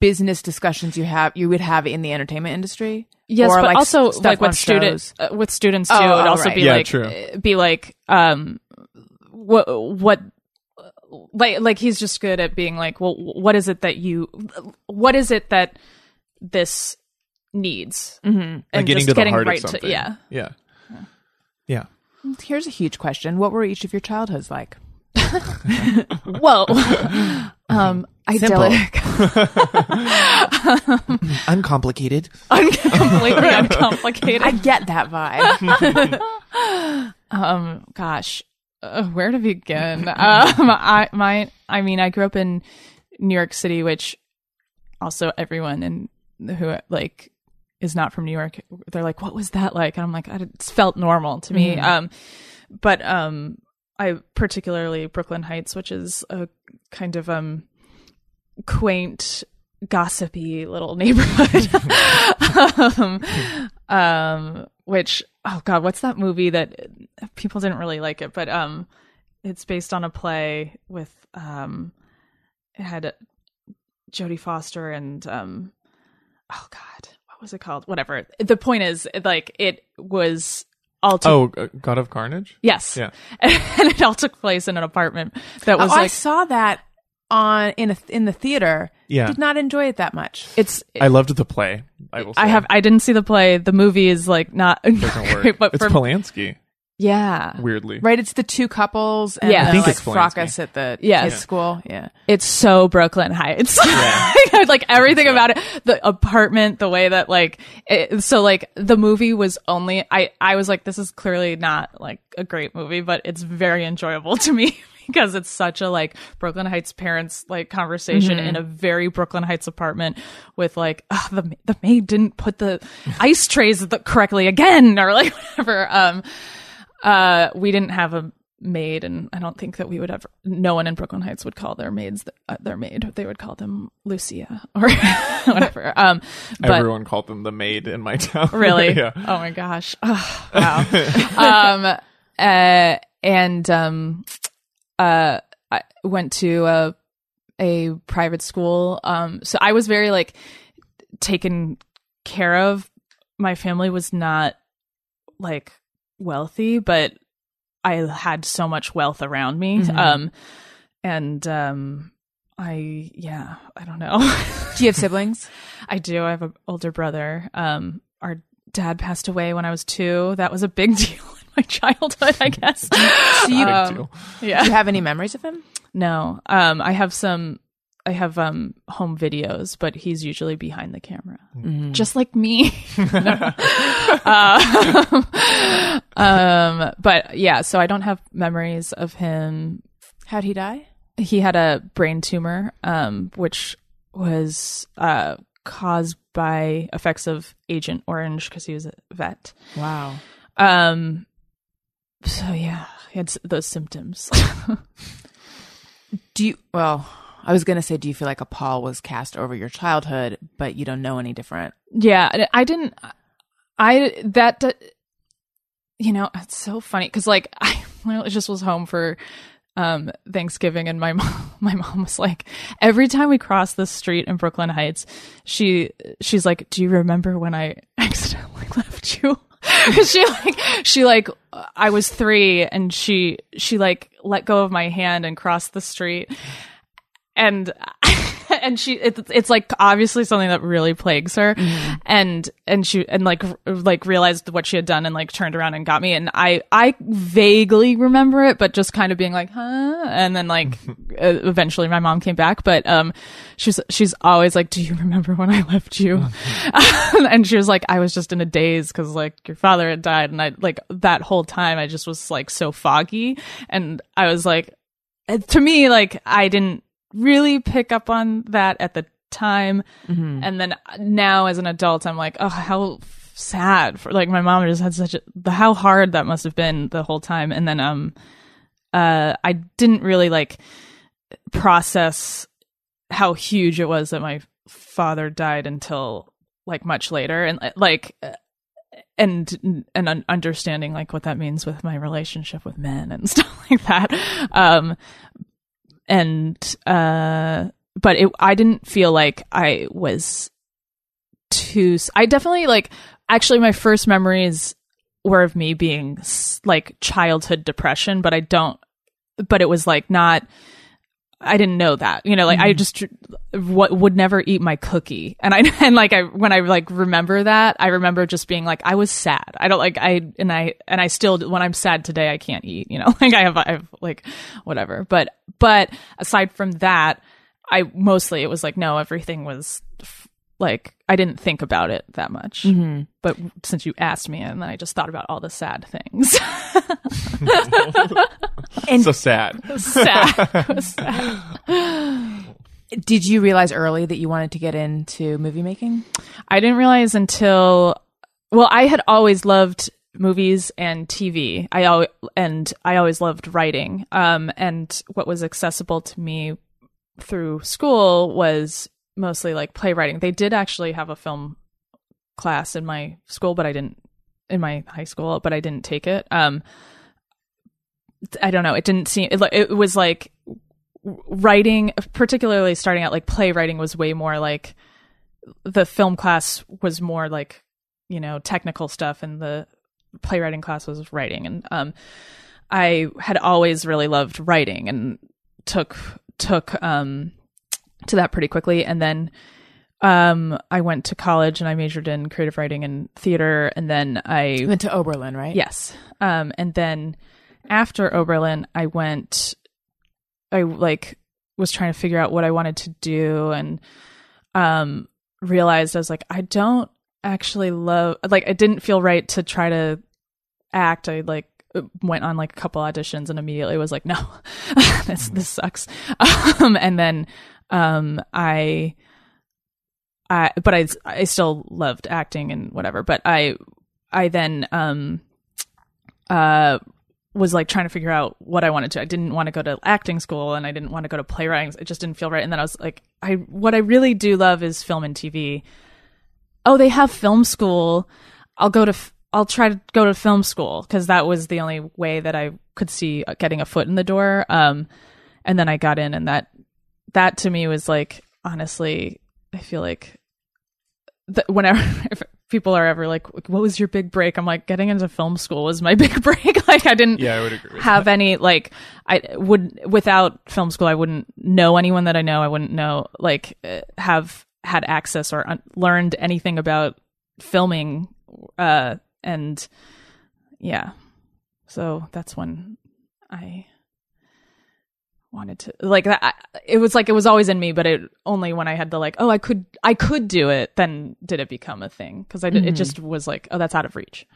business discussions you have you would have in the entertainment industry? Yes, Or, but like, also like on with students, uh, with students too. Oh, it would oh, also right. be Yeah, like, true. be like, um, what, what, like, like he's just good at being like, well, what is it that you, what is it that this needs, mm-hmm. and Like getting just to the getting heart right of something. to, yeah. yeah, yeah. Here's a huge question. What were each of your childhoods like? [LAUGHS] Well, [LAUGHS] um, idyllic, [LAUGHS] Uncomplicated. completely uncomplicated. I get that vibe. Um, gosh, uh, where to begin? um, I my I mean, I grew up in New York City, which also everyone in who like is not from New York, they're like, "What was that like?" And I'm like, "It felt normal to me." Um, but um, I particularly Brooklyn Heights, which is a kind of um quaint gossipy little [LAUGHS] neighborhood. Um, um which oh god what's that movie that people didn't really like it but um it's based on a play with um it had Jodie Foster and um oh god what was it called? Whatever. The point is like it was all took Oh, uh, God of Carnage. yes Yeah. [LAUGHS] and it all took place in an apartment that was oh, I saw that on in a, in the theater. Yeah. Did not enjoy it that much. it's I loved the play. I will. Say. I have I didn't see the play. The movie is like not Doesn't [LAUGHS] work. great, but it's for Polanski. Yeah, Weirdly. Right, it's the two couples and Yeah. I the, think like it's Polanski. fracas at the Yes. kids' school. Yeah. it's so Brooklyn Heights. [LAUGHS] like everything about it, the apartment, the way that like it, so like the movie was only I I was like this is clearly not like a great movie, but it's very enjoyable to me. [LAUGHS] Because it's such a like Brooklyn Heights parents like conversation in a very Brooklyn Heights apartment with like "Ugh, the the maid didn't put the ice trays the, correctly again or like [LAUGHS] whatever. Um, uh, we didn't have a maid, and I don't think that we would ever. No one in Brooklyn Heights would call their maids th- uh, their maid. They would call them Lucia or [LAUGHS] whatever. Um, but Everyone called them the maid in my town. [LAUGHS] really, yeah. oh my gosh, oh, wow. [LAUGHS] um, uh, and um, uh, I went to a a private school. Um, so I was very like taken care of. My family was not like wealthy, but I had so much wealth around me. Um, and um, I yeah, I don't know. [LAUGHS] Do you have siblings? I do. I have an older brother. Um, our dad passed away when I was two. That was a big [LAUGHS] deal in my childhood, I guess. [LAUGHS] So you, Um, yeah. do you have any memories of him? No. Um, I have some. I have um home videos, but he's usually behind the camera, just like me. um, [LAUGHS] [LAUGHS] um, but yeah, so I don't have memories of him. How'd he die? He had a brain tumor, um, which was uh caused by effects of Agent Orange because he was a vet. Wow. Um, so yeah, he had those symptoms. [LAUGHS] Do you, well, I was going to say, do you feel like a pall was cast over your childhood, but you don't know any different? Yeah, I didn't. I that you know it's so funny because like [LAUGHS] I just was home for um Thanksgiving and my [LAUGHS] mom my mom was like every time we cross the street in Brooklyn Heights she she's like do you remember when I [LAUGHS] accidentally left you she like she like I was three and she she like let go of my hand and crossed the street and [LAUGHS] and she it's, it's like obviously something that really plagues her. And and she and like like realized what she had done and like turned around and got me. And i i vaguely remember it but just kind of being like huh? And then like [LAUGHS] uh, eventually my mom came back. But um she's she's always like do you remember when i left you? [LAUGHS] And she was like i was just in a daze because like your father had died. And i like that whole time i just was like so foggy. And i was like uh, to me like i didn't really pick up on that at the time. And then now as an adult i'm like oh how sad for like my mom just had such a the how hard that must have been the whole time. And then um uh I didn't really like process how huge it was that my father died until like much later. And uh, like uh, and and un- understanding like what that means with my relationship with men and [LAUGHS] stuff like that. Um and uh but it i didn't feel like i was too I definitely like actually my first memories were of me being like childhood depression but i don't but it was like not I didn't know that, you know, like I mm-hmm. just what would never eat my cookie, and I [LAUGHS] and like I when I like remember that, I remember just being like I was sad. I don't like I and I and I still when I'm sad today, I can't eat, you know, [LAUGHS] like I have I have like whatever. But but aside from that, I mostly it was like no, everything was f- like I didn't think about it that much. But since you asked me, and then I just thought about all the sad things. [LAUGHS] so sad. [LAUGHS] sad. Sad. Did you realize early that you wanted to get into movie making? I didn't realize until well, I had always loved movies and TV. I al- and I always loved writing. Um, and what was accessible to me through school was mostly like playwriting. They did actually have a film class in my school, but I didn't in my high school, but I didn't take it. Um, I don't know. It didn't seem it, it was like writing, particularly starting out like playwriting was way more like the film class was more like you know technical stuff and the playwriting class was writing and um i had always really loved writing and took took um to that pretty quickly and then um i went to college and i majored in creative writing and theater and then i You went to Oberlin, right? Yes. Um, and then after Oberlin, I went, I like was trying to figure out what I wanted to do and, um, realized I was like, I don't actually love, like, it didn't feel right to try to act. I like went on like a couple auditions and immediately was like, no, [LAUGHS] this, this sucks. [LAUGHS] Um, and then, um, I, I, but I, I still loved acting and whatever, but I, I then, um, uh was like trying to figure out what I wanted to. I didn't want to go to acting school and I didn't want to go to playwriting. It just didn't feel right. And then I was like, I what I really do love is film and TV. Oh, they have film school. I'll go to I'll try to go to film school because that was the only way that I could see getting a foot in the door. Um, and then I got in, and that that to me was like honestly, I feel like th- whenever [LAUGHS] if people are ever like, "What was your big break?" I'm like, getting into film school was my [LAUGHS] big break. [LAUGHS] like I didn't Yeah, I would agree have any like I would without film school I wouldn't know anyone that I know. I wouldn't know like uh, have had access or un- learned anything about filming uh and yeah. So that's when I wanted to like that it was like it was always in me but it only when i had to like oh i could i could do it then did it become a thing because i did, it mm-hmm. just was like oh that's out of reach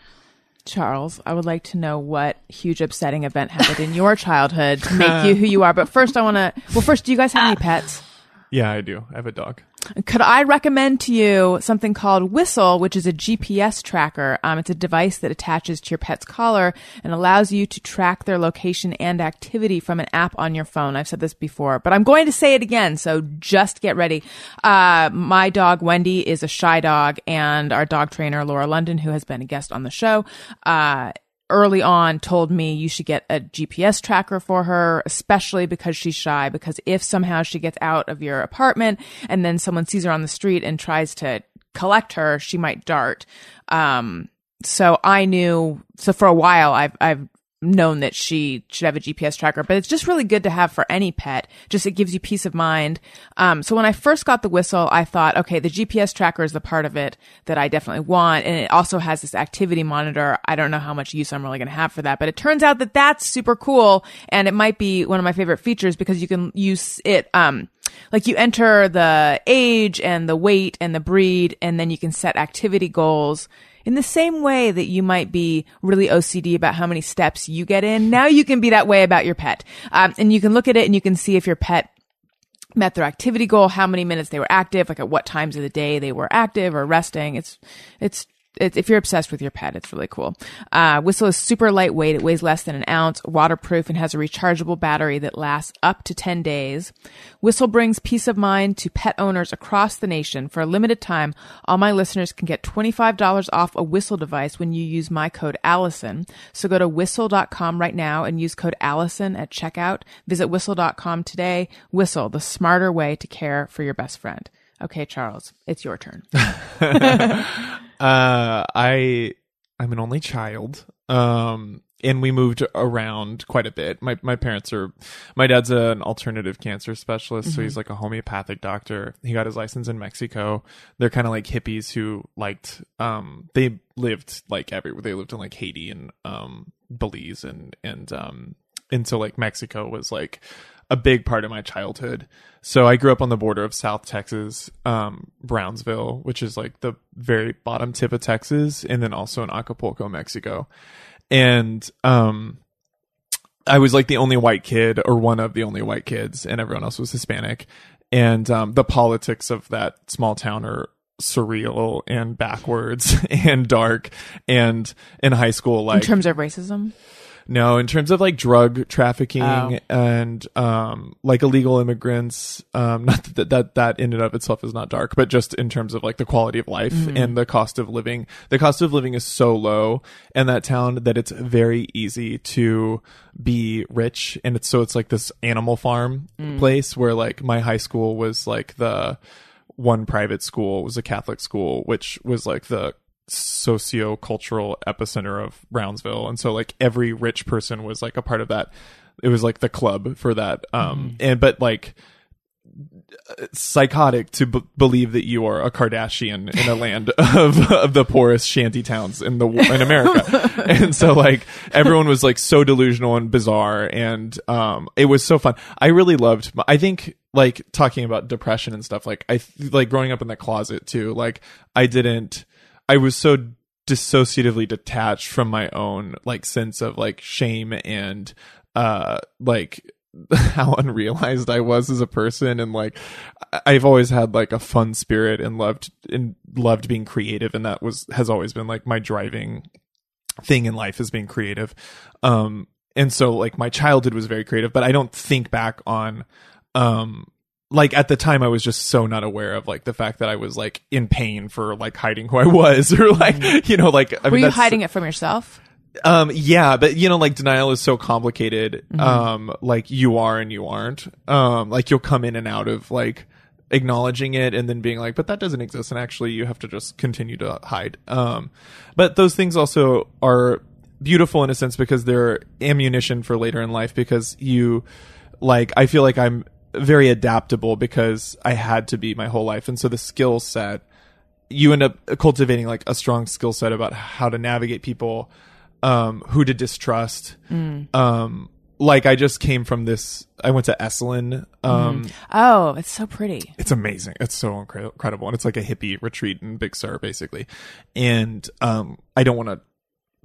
Charles, I would like to know what huge upsetting event happened in your childhood to make [LAUGHS] you who you are. But first, I want to. Well, first, do you guys have any ah. pets? Yeah, I do. I have a dog. Could I recommend to you something called Whistle, which is a GPS tracker? Um, it's a device that attaches to your pet's collar and allows you to track their location and activity from an app on your phone. I've said this before, but I'm going to say it again, so just get ready. Uh, my dog Wendy is a shy dog, and our dog trainer Laura London, who has been a guest on the show, uh, early on told me you should get a GPS tracker for her, especially because she's shy. Because if somehow she gets out of your apartment and then someone sees her on the street and tries to collect her, she might dart. Um, so I knew, so for a while I've, I've known that she should have a GPS tracker, but it's just really good to have for any pet. Just it gives you peace of mind. Um, so when I first got the whistle, I thought, okay, the GPS tracker is the part of it that I definitely want. And it also has this activity monitor. I don't know how much use I'm really going to have for that, but it turns out that that's super cool. And it might be one of my favorite features because you can use it, um, like you enter the age and the weight and the breed, and then you can set activity goals in the same way that you might be really OCD about how many steps you get in. Now you can be that way about your pet. Um, and you can look at it and you can see if your pet met their activity goal, how many minutes they were active, like at what times of the day they were active or resting. It's, it's if you're obsessed with your pet, it's really cool. Uh, Whistle is super lightweight. It weighs less than an ounce, waterproof, and has a rechargeable battery that lasts up to 10 days. Whistle brings peace of mind to pet owners across the nation. For a limited time, all my listeners can get $25 off a Whistle device when you use my code Alison. So go to whistle.com right now and use code Alison at checkout. Visit whistle.com today. Whistle, the smarter way to care for your best friend. Okay, Charles, it's your turn. [LAUGHS] [LAUGHS] Uh, I I'm an only child. Um, and we moved around quite a bit. My my parents are my dad's an alternative cancer specialist, so he's like a homeopathic doctor. He got his license in Mexico. They're kind of like hippies who liked um they lived like everywhere. They lived in like Haiti and um Belize and and um and so like Mexico was like a big part of my childhood. So I grew up on the border of South Texas, um, Brownsville, which is like the very bottom tip of Texas, and then also in Acapulco, Mexico. And um, I was like the only white kid, or one of the only white kids, and everyone else was Hispanic. And um, the politics of that small town are surreal and backwards [LAUGHS] and dark. And in high school, like In terms of racism, no, in terms of like drug trafficking Oh. and um like illegal immigrants, um [LAUGHS] not that that that in and of itself is not dark, but just in terms of like the quality of life and the cost of living. The cost of living is so low in that town that it's very easy to be rich and it's so it's like this animal farm place where like my high school was like the one private school was a Catholic school, which was like the socio-cultural epicenter of Brownsville. And so like every rich person was like a part of that. It was like the club for that. Um, and, but like, psychotic to b- believe that you are a Kardashian in a land [LAUGHS] of of the poorest shanty towns in the in America. [LAUGHS] and so like everyone was like so delusional and bizarre and um it was so fun. I really loved I think like talking about depression and stuff like I th- like growing up in the closet too. Like I didn't I was so dissociatively detached from my own like sense of like shame and uh like [LAUGHS] how unrealized I was as a person. And like I've always had like a fun spirit and loved and loved being creative. And that was has always been like my driving thing in life is being creative. Um and so like my childhood was very creative but I don't think back on um like at the time I was just so not aware of like the fact that I was like in pain for like hiding who I was [LAUGHS] or like you know like I were mean you hiding it from yourself? um, yeah, but you know, like denial is so complicated. Mm-hmm. Um, like you are and you aren't. Um, like you'll come in and out of like acknowledging it and then being like, but that doesn't exist. And actually you have to just continue to hide. Um, but those things also are beautiful in a sense because they're ammunition for later in life because you, like, I feel like I'm very adaptable because I had to be my whole life. And so the skill set, you end up cultivating like a strong skill set about how to navigate people um who to distrust. Um like i just came from this i went to esalen um Oh, it's so pretty. it's amazing. It's so incre- incredible. And it's like a hippie retreat in big sur basically. And um i don't want to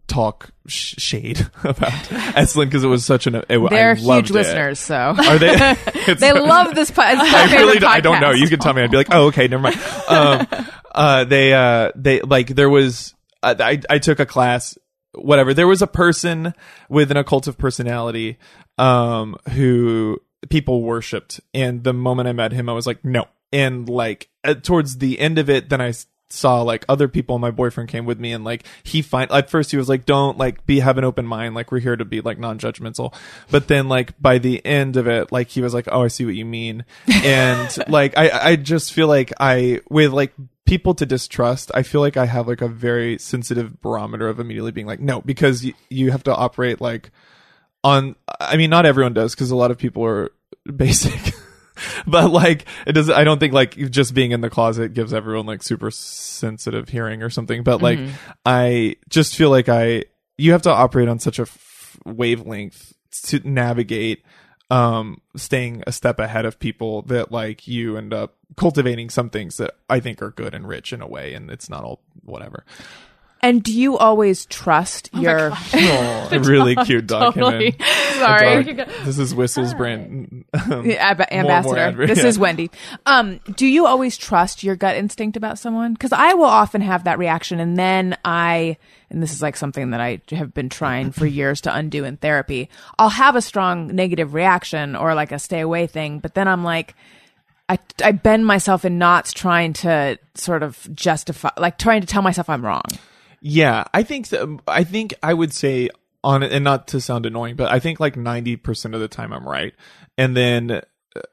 talk sh- shade [LAUGHS] about esalen because it was such an it, They're huge it. listeners, so are they [LAUGHS] they love this. Po- I really don't, I don't know. You could tell me. I'd be like, oh, okay, never mind. [LAUGHS] Um, uh, they, uh, they, like, there was, uh, I, I took a class, whatever. There was a person with an occultive personality, um, who people worshipped. And the moment I met him, I was like, no. And like, uh, towards the end of it, then I saw like other people my boyfriend came with me and like he find at first he was like don't like be have an open mind like we're here to be like non-judgmental. But then like by the end of it like he was like oh i see what you mean. And [LAUGHS] like i i just feel like i with like people to distrust i feel like i have like a very sensitive barometer of immediately being like no because y- you have to operate like on i mean not everyone does because a lot of people are [LAUGHS] basic [LAUGHS] but like it does i don't think like just being in the closet gives everyone like super sensitive hearing or something. But like i just feel like i you have to operate on such a f- wavelength to navigate um staying a step ahead of people that like you end up cultivating some things that i think are good and rich in a way and it's not all whatever And do you always trust your? Oh, [LAUGHS] [LAUGHS] a really cute dog came Totally. in. A Sorry. dog- This is Whistle's brand. um, [LAUGHS] Yeah, ab- more ambassador. adver- this yeah. is Wendy. Um, do you always trust your gut instinct about someone? Because I will often have that reaction, and then I, and this is like something that I have been trying for years to undo in therapy. I'll have a strong negative reaction or like a stay away thing, but then I'm like. I, I bend myself in knots trying to sort of justify, like trying to tell myself I'm wrong. Yeah, I think so. I think I would say on and not to sound annoying, but I think like ninety percent of the time I'm right, and then uh,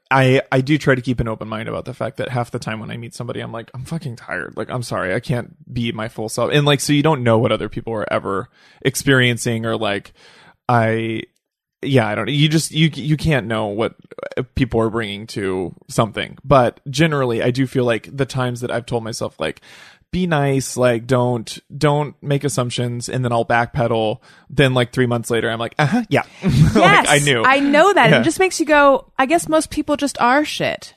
I I do try to keep an open mind about the fact that half the time when I meet somebody, I'm like I'm fucking tired. Like I'm sorry, I can't be my full self, and like so you don't know what other people are ever experiencing or like I yeah, I don't know. You just you you can't know what uh, people are bringing to something. But generally, I do feel like the times that I've told myself like be nice, like don't don't make assumptions, and then I'll backpedal. Then like three months later, I'm like, uh huh, yeah, Yes, [LAUGHS] like I knew. I know that. Yeah. It just makes you go. I guess most people just are shit,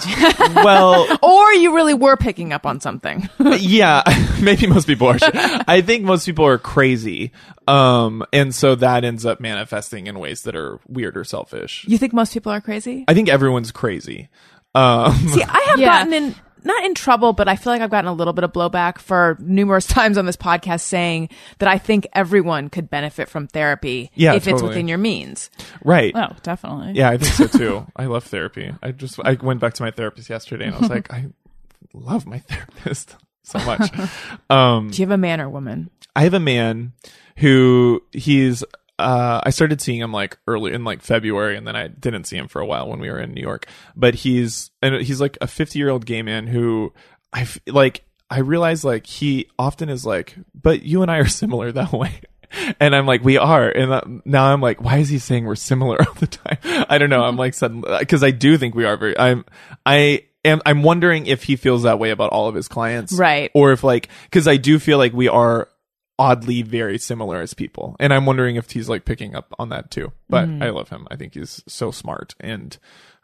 [LAUGHS] well, or you really were picking up on something. [LAUGHS] yeah, maybe most people are. shit. I think most people are crazy, um, and so that ends up manifesting in ways that are weird or selfish. you think most people are crazy? I think everyone's crazy. Um, See, I have Yeah. gotten in not in trouble, but I feel like I've gotten a little bit of blowback for numerous [LAUGHS] times on this podcast saying that I think everyone could benefit from therapy Yeah, if it's within your means. right. Oh, definitely. Yeah, I think so too. [LAUGHS] I love therapy. I just I went back to my therapist yesterday and I was like, I love my [LAUGHS] therapist so much. Um, Do you have a man or woman? I have a man who he's uh I started seeing him like early in like February and then I didn't see him for a while when we were in New York. But he's and he's like a 50-year-old gay man who I like I realize like he often is like, but you and I are similar that way. [LAUGHS] And I'm like, we are. And uh, now I'm like, why is he saying we're similar [LAUGHS] all the time? I don't know. I'm like, suddenly, because I do think we are very, I'm, I am, I'm wondering if he feels that way about all of his clients. Right. Or if like, because I do feel like we are oddly very similar as people. And I'm wondering if he's like picking up on that too. But I love him. I think he's so smart and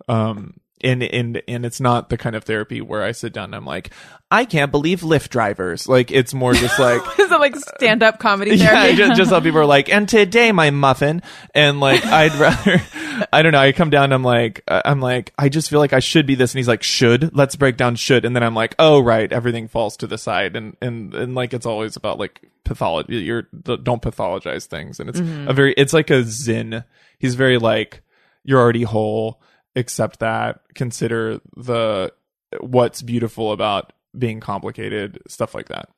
um and and and it's not the kind of therapy where I sit down and I'm like, I can't believe Lyft drivers. Like it's more just [LAUGHS] like Is it like stand up comedy yeah, therapy? just, just how people are like, and today my muffin, and like [LAUGHS] I'd rather, [LAUGHS] I don't know. I come down, and I'm like, uh, I'm like, I just feel like I should be this, and he's like, should. Let's break down should, and then I'm like, oh right, everything falls to the side, and and and like it's always about like pathology. You're don't pathologize things, and it's a very, it's like a zen. He's very like, you're already whole. Accept that. Consider the what's beautiful about being complicated, stuff like that.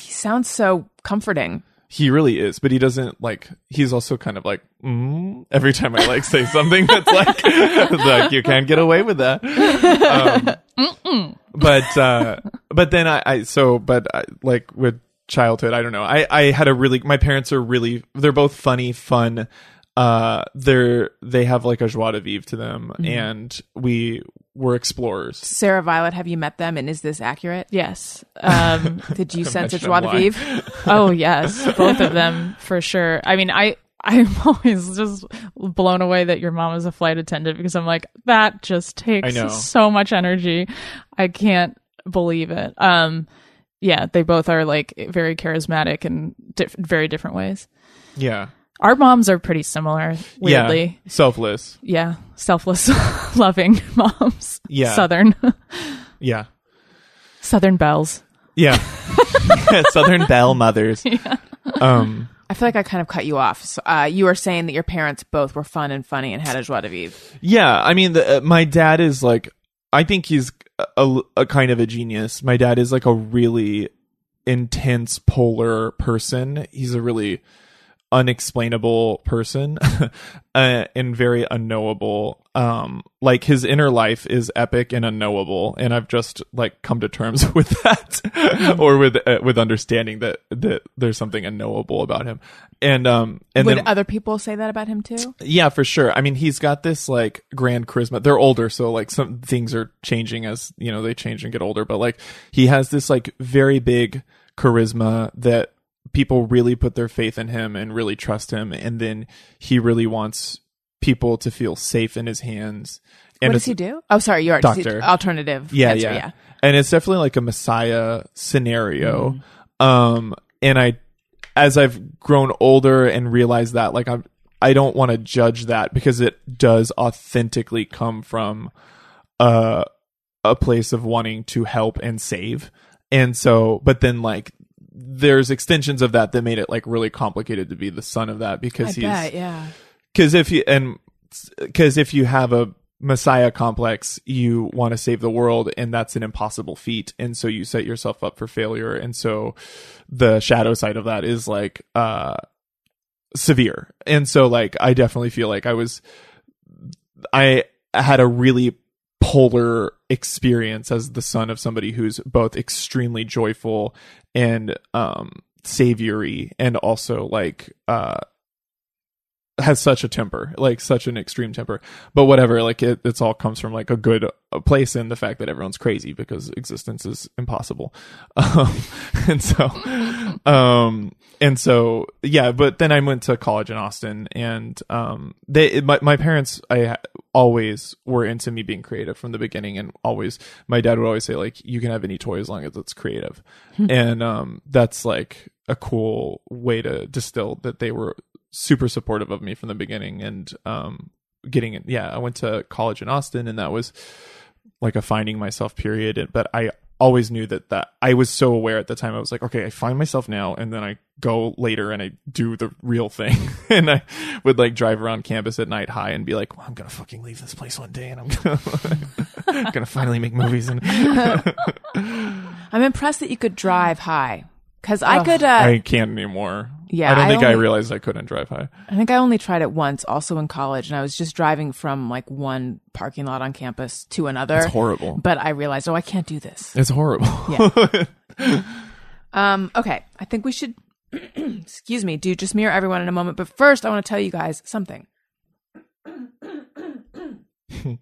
he sounds so comforting. He really is, but he doesn't like. He's also kind of like mm, every time I like say something that's like, [LAUGHS] like you can't get away with that. Um, but uh, but then I, I so but I, like with childhood, I don't know. I I had a really my parents are really they're both funny, fun. Uh, they're they have like a joie de vivre to them, and we were explorers. Sarah Violet, have you met them? And is this accurate? Yes. Um, [LAUGHS] Did you sense a Imagine joie de vivre? [LAUGHS] oh yes, both of them for sure. I mean, I I'm [LAUGHS] always just blown away that your mom is a flight attendant because I'm like that just takes so much energy. I can't believe it. Um, yeah, they both are like very charismatic in diff- very different ways. Yeah, Our moms are pretty similar, weirdly. yeah, selfless. Yeah, selfless, [LAUGHS] loving moms. Yeah. Southern, [LAUGHS] Yeah, Southern belles. yeah. [LAUGHS] Southern Belle mothers. Um. I feel like I kind of cut you off. So, uh, you were saying that your parents both were fun and funny and had a joie de vivre. Yeah, I mean, the, uh, my dad is like, I think he's a, a kind of a genius. My dad is like a really intense, polar person. He's a really unexplainable person [LAUGHS] uh, and very unknowable. Um, like his inner life is epic and unknowable, and I've just like come to terms [LAUGHS] with that, or with uh, with understanding that that there's something unknowable about him. And um, and Would then other people say that about him too? yeah, for sure. I mean, he's got this like grand charisma. They're older, so like some things are changing as, you know, they change and get older, but like he has this like very big charisma that people really put their faith in him and really trust him and then he really wants people to feel safe in his hands. And what does he do? Oh, sorry, you are Doctor. alternative. yeah, answer, yeah, And it's definitely like a messiah scenario. Um, and I, as I've grown older and realized that, like I'm, I don't want to judge that because it does authentically come from a a place of wanting to help and save. And so, but then like there's extensions of that that made it like really complicated to be the son of that because I he's bet, yeah. because if you and because if you have a messiah complex you want to save the world and that's an impossible feat. And so you set yourself up for failure. And so the shadow side of that is like uh severe. And so like i definitely feel like i was i had a really polar experience as the son of somebody who's both extremely joyful and um savory and also like uh has such a temper, like such an extreme temper. But whatever, like it, it's all comes from like a good place in the fact that everyone's crazy because existence is impossible. [LAUGHS] Um, and so, um, and so, yeah. But then I went to college in Austin, and um, they, my my parents, I always were into me being creative from the beginning, and always my dad would always say like, you can have any toy as long as it's creative, and um, that's like a cool way to distill that they were super supportive of me from the beginning and um getting it yeah i went to college in austin and that was like a finding myself period but i always knew that that i was so aware at the time i was like okay i find myself now and then i go later and i do the real thing [LAUGHS] and i would like drive around campus at night high and be like well, i'm gonna fucking leave this place one day and i'm gonna, [LAUGHS] gonna finally make movies and [LAUGHS] I'm impressed that you could drive high because I could. Uh, i can't anymore Yeah, i don't I think i only- realized i couldn't drive high I think I only tried it once, also in college, and I was just driving from like one parking lot on campus to another. it's horrible But I realized, oh, I can't do this. it's horrible [LAUGHS] Um, okay, I think we should, [CLEARS THROAT] excuse me, do Just Me Or Everyone in a moment. But first, I want to tell you guys something. [LAUGHS] I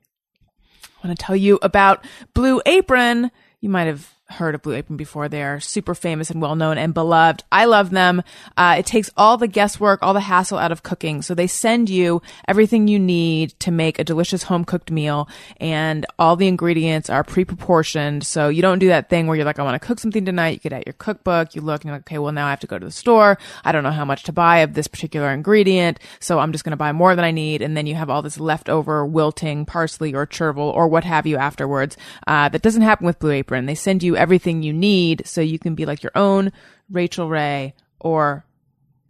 want to tell you about Blue Apron. You might have heard of Blue Apron before. They are super famous and well known and beloved. I love them. Uh, it takes all the guesswork, all the hassle out of cooking. So they send you everything you need to make a delicious home cooked meal, and all the ingredients are pre proportioned. So you don't do that thing where you're like, I want to cook something tonight. You get out your cookbook, you look, and you're like, okay, well, now I have to go to the store. I don't know how much to buy of this particular ingredient. So I'm just going to buy more than I need. And then you have all this leftover wilting parsley or chervil or what have you afterwards. Uh, that doesn't happen with Blue Apron. They send you everything you need so you can be like your own Rachael Ray or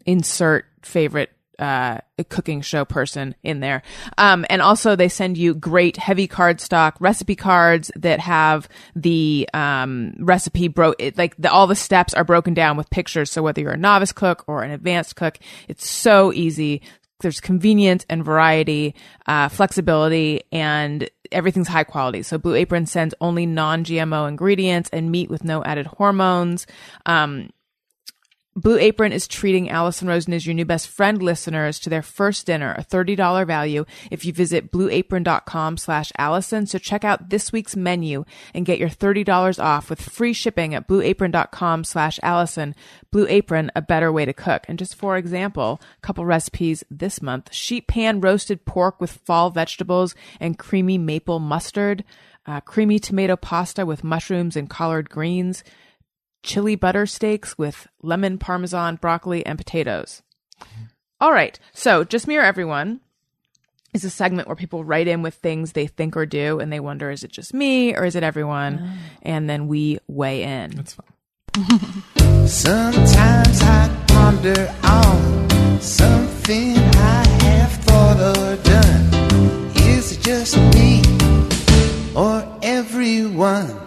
insert favorite uh, cooking show person in there. Um, and also they send you great heavy cardstock recipe cards that have the um, recipe bro it, like the, all the steps are broken down with pictures. So whether you're a novice cook or an advanced cook, it's so easy. There's convenience and variety, uh, flexibility, and everything's high quality. So Blue Apron sends only non-GMO ingredients and meat with no added hormones. Um, Blue Apron is treating Alison Rosen as your new best friend listeners to their first dinner, a $30 value if you visit blueapron.com slash Alison. So check out this week's menu and get your $30 off with free shipping at blueapron.com slash Alison. Blue Apron, a better way to cook. And just for example, a couple recipes this month, sheet pan roasted pork with fall vegetables and creamy maple mustard, uh, creamy tomato pasta with mushrooms and collard greens, chili butter steaks with lemon parmesan, broccoli, and potatoes. All right. So, Just Me Or Everyone is a segment where people write in with things they think or do, and they wonder, is it just me or is it everyone? Ah. And then we weigh in. that's fine [LAUGHS] Sometimes I ponder on something I have thought or done. Is it just me or everyone?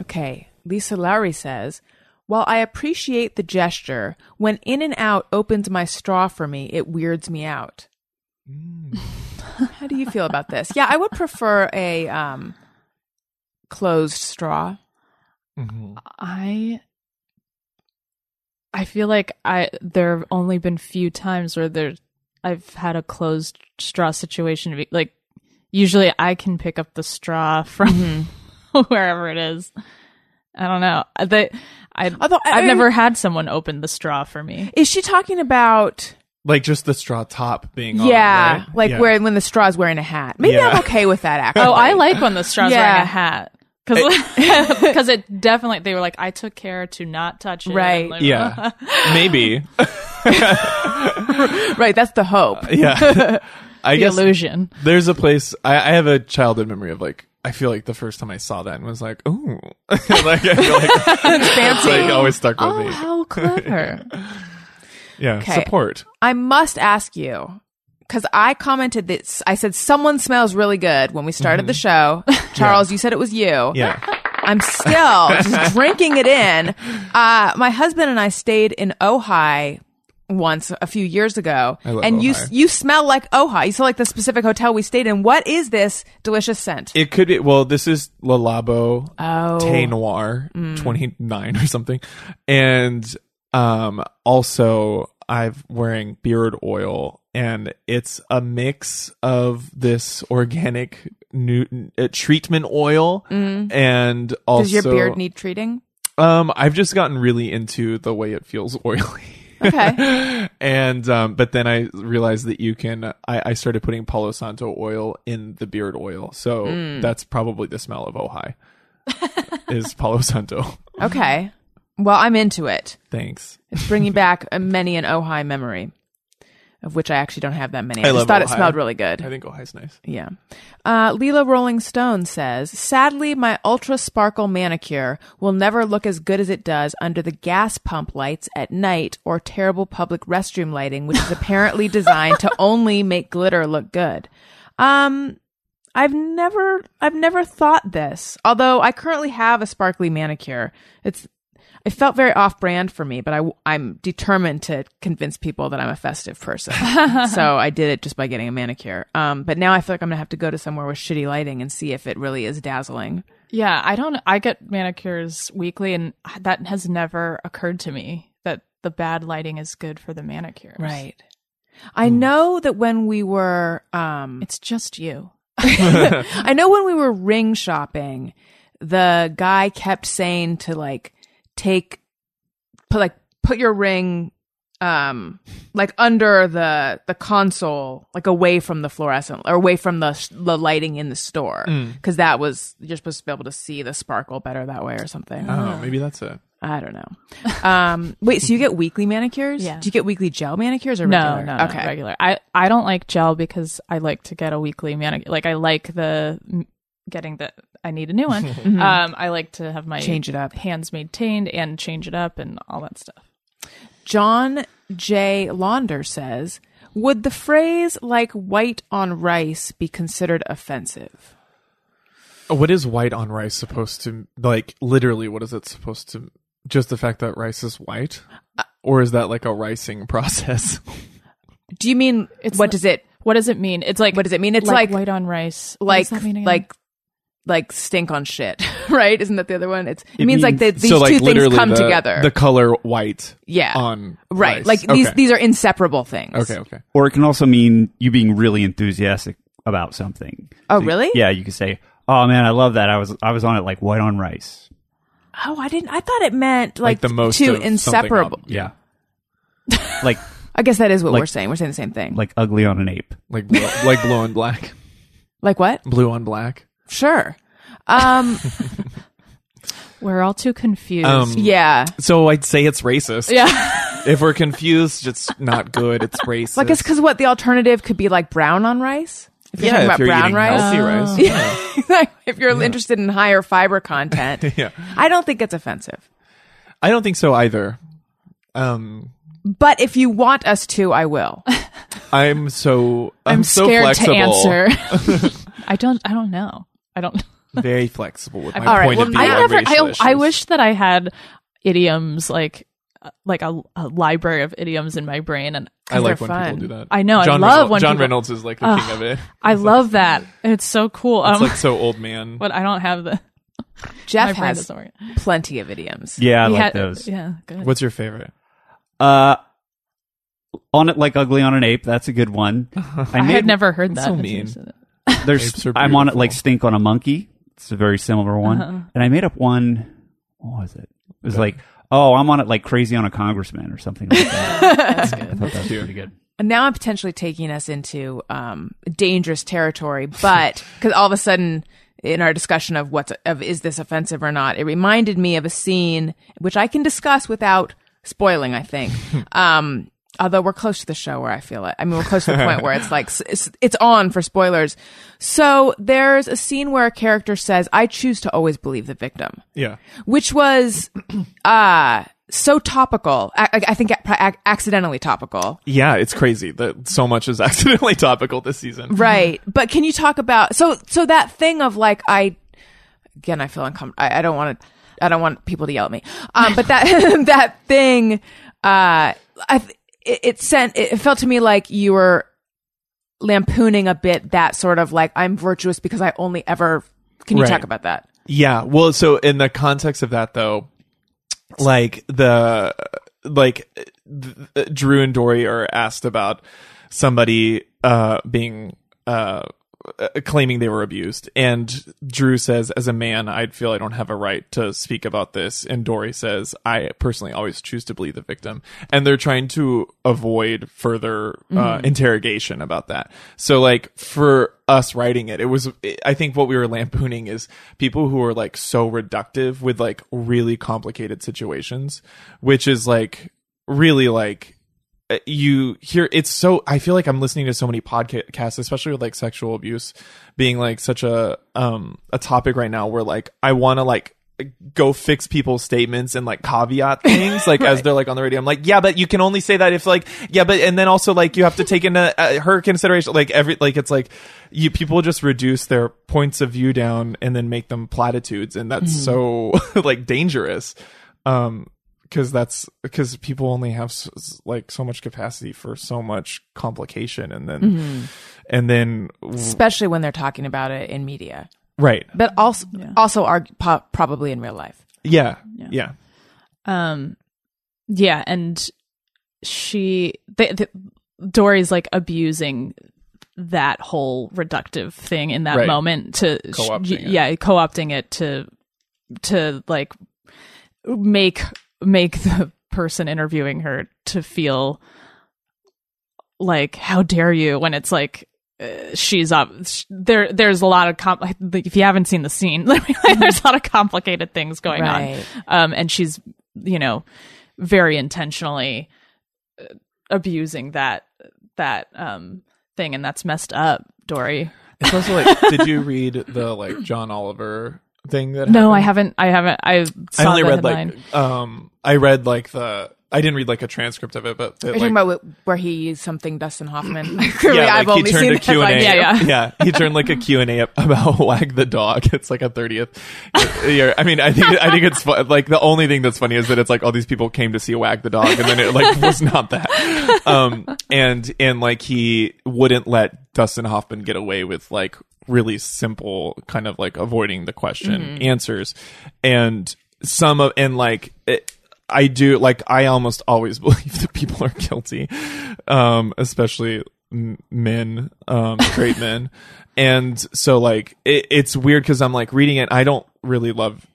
Okay. Lisa Lowry says, while I appreciate the gesture, when In-N-Out opens my straw for me, it weirds me out. Mm. How do you feel about this? Yeah, I would prefer a um, closed straw. Mm-hmm. I I feel like I there have only been few times where there I've had a closed straw situation. Like usually I can pick up the straw [LAUGHS] from mm-hmm. wherever it is. I don't know. They, I, Although, I- I've I- never had someone open the straw for me. Is she talking about like just the straw top being on, yeah, right? like Yeah. where when the straw's wearing a hat? Maybe Yeah. I'm okay with that. [LAUGHS] Actually, Oh, I like when the straw's Yeah. wearing a hat. [LAUGHS] because it definitely they were like I took care to not touch it. Right. Like, Yeah, maybe. [LAUGHS] right. That's the hope. Yeah, I the guess illusion. there's a place. I, I have a childhood memory of like. I feel like the first time I saw that and was like, "Oh," [LAUGHS] like I feel like it's [LAUGHS] fancy. like always stuck with Oh, me. how clever. [LAUGHS] Yeah, Okay. support. I must ask you because I commented this. I said someone smells really good when we started the show. Charles, you said it was you. Mm-hmm. Yeah, I'm still just drinking it in. Uh, my husband and I stayed in Ojai once a few years ago, I love and you Ojai. you smell like Ojai. You smell like the specific hotel we stayed in. What is this delicious scent? it could be. Well, this is Le Labo oh, Thé Noir 29 or something. And um also I'm wearing beard oil and it's a mix of this organic new uh, treatment oil and also does your beard need treating? um I've just gotten really into the way it feels oily. Okay. [LAUGHS] and um but then I realized that you can I, I started putting Palo Santo oil in the beard oil. So Mm. that's probably the smell of Ojai. [LAUGHS] is Palo Santo. Okay. Well, I'm into it. Thanks. It's bringing [LAUGHS] back a many an Ojai memory, of which I actually don't have that many. I, I just love thought it smelled really good. I think Ojai's nice. Yeah. Uh, Leela Rolling Stone says, sadly, my ultra sparkle manicure will never look as good as it does under the gas pump lights at night or terrible public restroom lighting, which is apparently [LAUGHS] designed to only make glitter look good. Um, I've never, I've never thought this, although I currently have a sparkly manicure. It's, it felt very off brand for me, but I, I'm determined to convince people that I'm a festive person. [LAUGHS] so I did it just by getting a manicure. Um, but now I feel like I'm gonna have to go to somewhere with shitty lighting and see if it really is dazzling. Yeah, I don't. I get manicures weekly, and that has never occurred to me that the bad lighting is good for the manicures. Right. I know that when we were, um, It's just you. [LAUGHS] [LAUGHS] I know when we were ring shopping, the guy kept saying to like take, put like put your ring, um, like under the the console, like away from the fluorescent or away from the the lighting in the store, because that was you're supposed to be able to see the sparkle better that way or something. Oh, maybe that's it. I don't know. Um, wait, so you get weekly manicures? Yeah. Do you get weekly gel manicures or No, regular? no, no, okay. regular. I I don't like gel because I like to get a weekly manicure. Like I like the getting the. I need a new one. [LAUGHS] Mm-hmm. Um, I like to have my Change it up. hands maintained and change it up and all that stuff. John J. Launder says, "Would the phrase like white on rice be considered offensive?" Uh, what is white on rice supposed to like? Literally, what is it supposed to? Just the fact that rice is white, uh, or is that like a ricing [LAUGHS] process? Do you mean It's what li- does it What does it mean? It's like what does it mean? It's like, like white on rice. What like does that mean again? like like stink on shit, [LAUGHS] right? Isn't that the other one? It's it, It means, like the, these so like two things come the, together. The color white, yeah. on right. rice. Like these Okay. these are inseparable things. Okay, okay. Or it can also mean you being really enthusiastic about something. Oh, So you- really? Yeah, you could say, "Oh man, I love that. I was I was on it like white on rice." Oh, I didn't I thought it meant like, Like the most two inseparable. up. Yeah. [LAUGHS] like I guess that is what Like- we're saying. We're saying the same thing. like ugly on an ape. Like blue, like blue on black, like what? blue on black. Sure. Um [LAUGHS] we're all too confused. Um, yeah. So I'd say it's racist. yeah. [LAUGHS] If we're confused, it's not good. It's racist. Like, it's because what the alternative could be like brown on rice. If you're yeah, talking if about you're brown eating rice, healthy rice. Yeah. [LAUGHS] if you're interested in higher fiber content, yeah. I don't think it's offensive. I don't think so either. Um, But if you want us to, I will. I'm so I'm, I'm so scared flexible. to answer. I don't. I don't know. I don't. [LAUGHS] Very flexible with my All right, point well, of view I I on never. racial I, issues. I wish that I had idioms like uh, like a, a library of idioms in my brain, and I like when fun. people do that. I know, I John love Reynolds, when John people- Reynolds is like the king of it. [LAUGHS] I love that. It's so cool. It's Um, like so old man. [LAUGHS] but I don't have the. Jeff has plenty of idioms. Yeah, I He like had- those. Yeah, good. What's your favorite? Uh on it like ugly on an ape. That's a good one. I I made had never heard that. so mean. You said it. there's I'm on it like stink on a monkey. It's a very similar one. Uh-huh. And I made up one. What was it? It was like, oh, I'm on it like crazy on a congressman or something like that. [LAUGHS] That's I good. thought that was pretty good. And now I'm potentially taking us into um, dangerous territory, but [LAUGHS] because all of a sudden in our discussion of what's of is this offensive or not, it reminded me of a scene which I can discuss without spoiling. I think. [LAUGHS] um, although we're close to the show where I feel it. I mean, we're close to the point where it's like it's, it's on for spoilers. So there's a scene where a character says, "I choose to always believe the victim," Yeah. which was [CLEARS THROAT] uh so topical. I, I- I think accidentally topical. Yeah, it's crazy that so much is [LAUGHS] accidentally topical this season. Right. But can you talk about so so that thing of like I again I feel uncomfortable. I, I don't want to I don't want people to yell at me. Um but that [LAUGHS] that thing uh I th- it, it sent it felt to me like you were lampooning a bit that sort of like I'm virtuous because I only ever can you Right. talk about that? Yeah. Well, so in the context of that though, like the like th- Drew and Dory are asked about somebody uh being uh uh, claiming they were abused. And Drew says as a man I'd feel I don't have a right to speak about this. And Dory says I personally always choose to believe the victim. And they're trying to avoid further uh, interrogation about that. So like for us writing it it was I think what we were lampooning is people who are like so reductive with like really complicated situations which is like really like you hear it's so i feel like i'm listening to so many podcasts especially with like sexual abuse being like such a um a topic right now where like i want to like go fix people's statements and like caveat [LAUGHS] things like as they're like on the radio. I'm like yeah but you can only say that if like yeah but and then also like you have to take into uh, her consideration like every like it's like you people just reduce their points of view down and then make them platitudes and that's so [LAUGHS] like dangerous. Um because that's because people only have s- s- like so much capacity for so much complication and then and then Especially when they're talking about it in media. right But also also are po- probably in real life. yeah yeah Um, yeah, and she, they, the, Dory's like abusing that whole reductive thing in that Right. moment to, Co-opting it. yeah, co-opting it to, to like make make the person interviewing her to feel like how dare you when it's like uh, she's up there there's a lot of com- like, if you haven't seen the scene [LAUGHS] there's a lot of complicated things going Right. on um and she's you know very intentionally uh, abusing that that um thing and that's messed up dory it's also like did you read the like john oliver thing that no i haven't i haven't i saw i only the read headline. like um i read like the i didn't read like a transcript of it but it, Are you like, talking about wh- where he used something Dustin Hoffman? [LAUGHS] yeah, [LAUGHS] I've like only he turned seen a the Q&A. headline. Yeah, yeah. he turned like a Q&A about [LAUGHS] Wag the Dog. It's like a 30th. year. I mean, I think, I think it's fu- like the only thing that's funny is that it's like all these people came to see Wag the Dog and then it like was not that. Um, and, and like he wouldn't let Dustin Hoffman get away with like really simple kind of like avoiding the question answers. And some of, and like, it, I do like I almost always [LAUGHS] believe that people are guilty, um, especially men, um, [LAUGHS] straight men, and so like it, it's weird because I'm like reading it. I don't really love.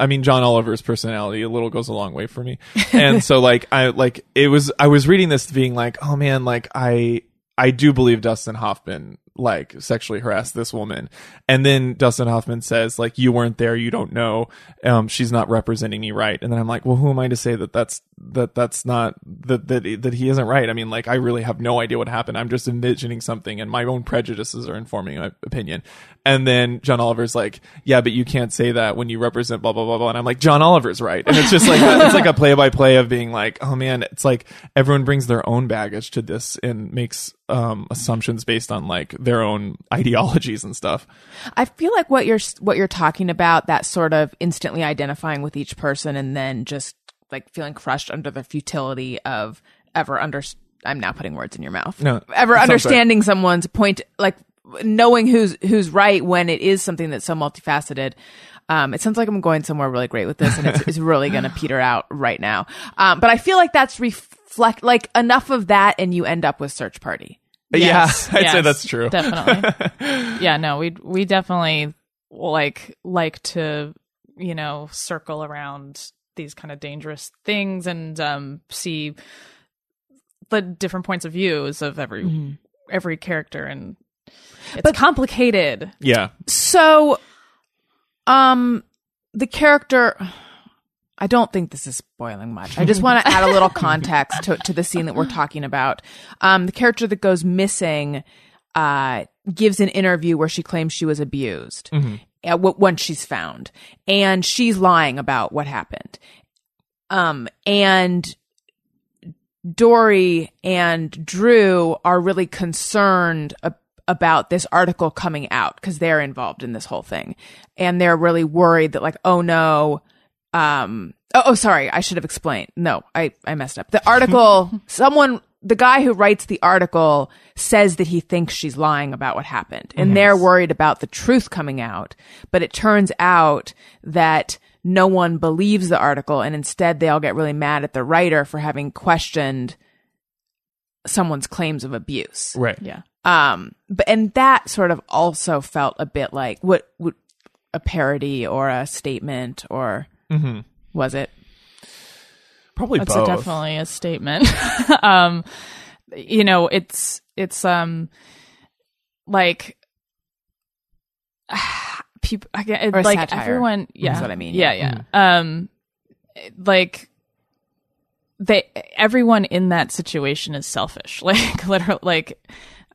I mean, John Oliver's personality a little goes a long way for me, and so [LAUGHS] like I like it was. I was reading this being like, oh man, like I I do believe Dustin Hoffman like sexually harassed this woman. And then Dustin Hoffman says like you weren't there, you don't know. Um she's not representing me right. And then I'm like, well who am I to say that that's that that's not that that that he isn't right? I mean like I really have no idea what happened. I'm just envisioning something and my own prejudices are informing my opinion. And then John Oliver's like, yeah, but you can't say that when you represent blah blah blah blah. And I'm like, John Oliver's right. And it's just like [LAUGHS] it's like a play by play of being like, oh man, it's like everyone brings their own baggage to this and makes um assumptions based on like their own [LAUGHS] ideologies and stuff. I feel like what you're what you're talking about that sort of instantly identifying with each person and then just like feeling crushed under the futility of ever under I'm now putting words in your mouth. No, ever sounds right. understanding someone's point like knowing who's who's right when it is something that's so multifaceted. Um, it sounds like I'm going somewhere really great with this, and it's, it's really going [LAUGHS] to peter out right now. Um, but I feel like that's reflect like enough of that, and you end up with Search Party. Yes, yeah, I'd say that's true. Definitely. [LAUGHS] yeah, no, we we definitely like like to, you know, circle around these kind of dangerous things and um see the different points of views of every Mm-hmm. every character and it's complicated. Yeah. So Um, the character. I don't think this is spoiling much. I just want to [LAUGHS] add a little context to, to the scene that we're talking about. Um, the character that goes missing uh, gives an interview where she claims she was abused uh, w- once she's found, and she's lying about what happened. Um, and Dory and Drew are really concerned about this article coming out because they're involved in this whole thing. And they're really worried that, like, oh no, um, oh, oh, sorry, I should have explained. No, I, I messed up. The article, [LAUGHS] someone, the guy who writes the article says that he thinks she's lying about what happened. And they're worried about the truth coming out. But it turns out that no one believes the article and instead they all get really mad at the writer for having questioned someone's claims of abuse. Right. Yeah. Um, but and that sort of also felt a bit like what would a parody or a statement or was it? Probably That's both. a, definitely a statement. [LAUGHS] um, you know, it's it's um like [SIGHS] people. I get it, Or like satire, everyone. Yeah, what I mean, Yeah, yeah. Um, like they everyone in that situation is selfish. [LAUGHS] Like literally, like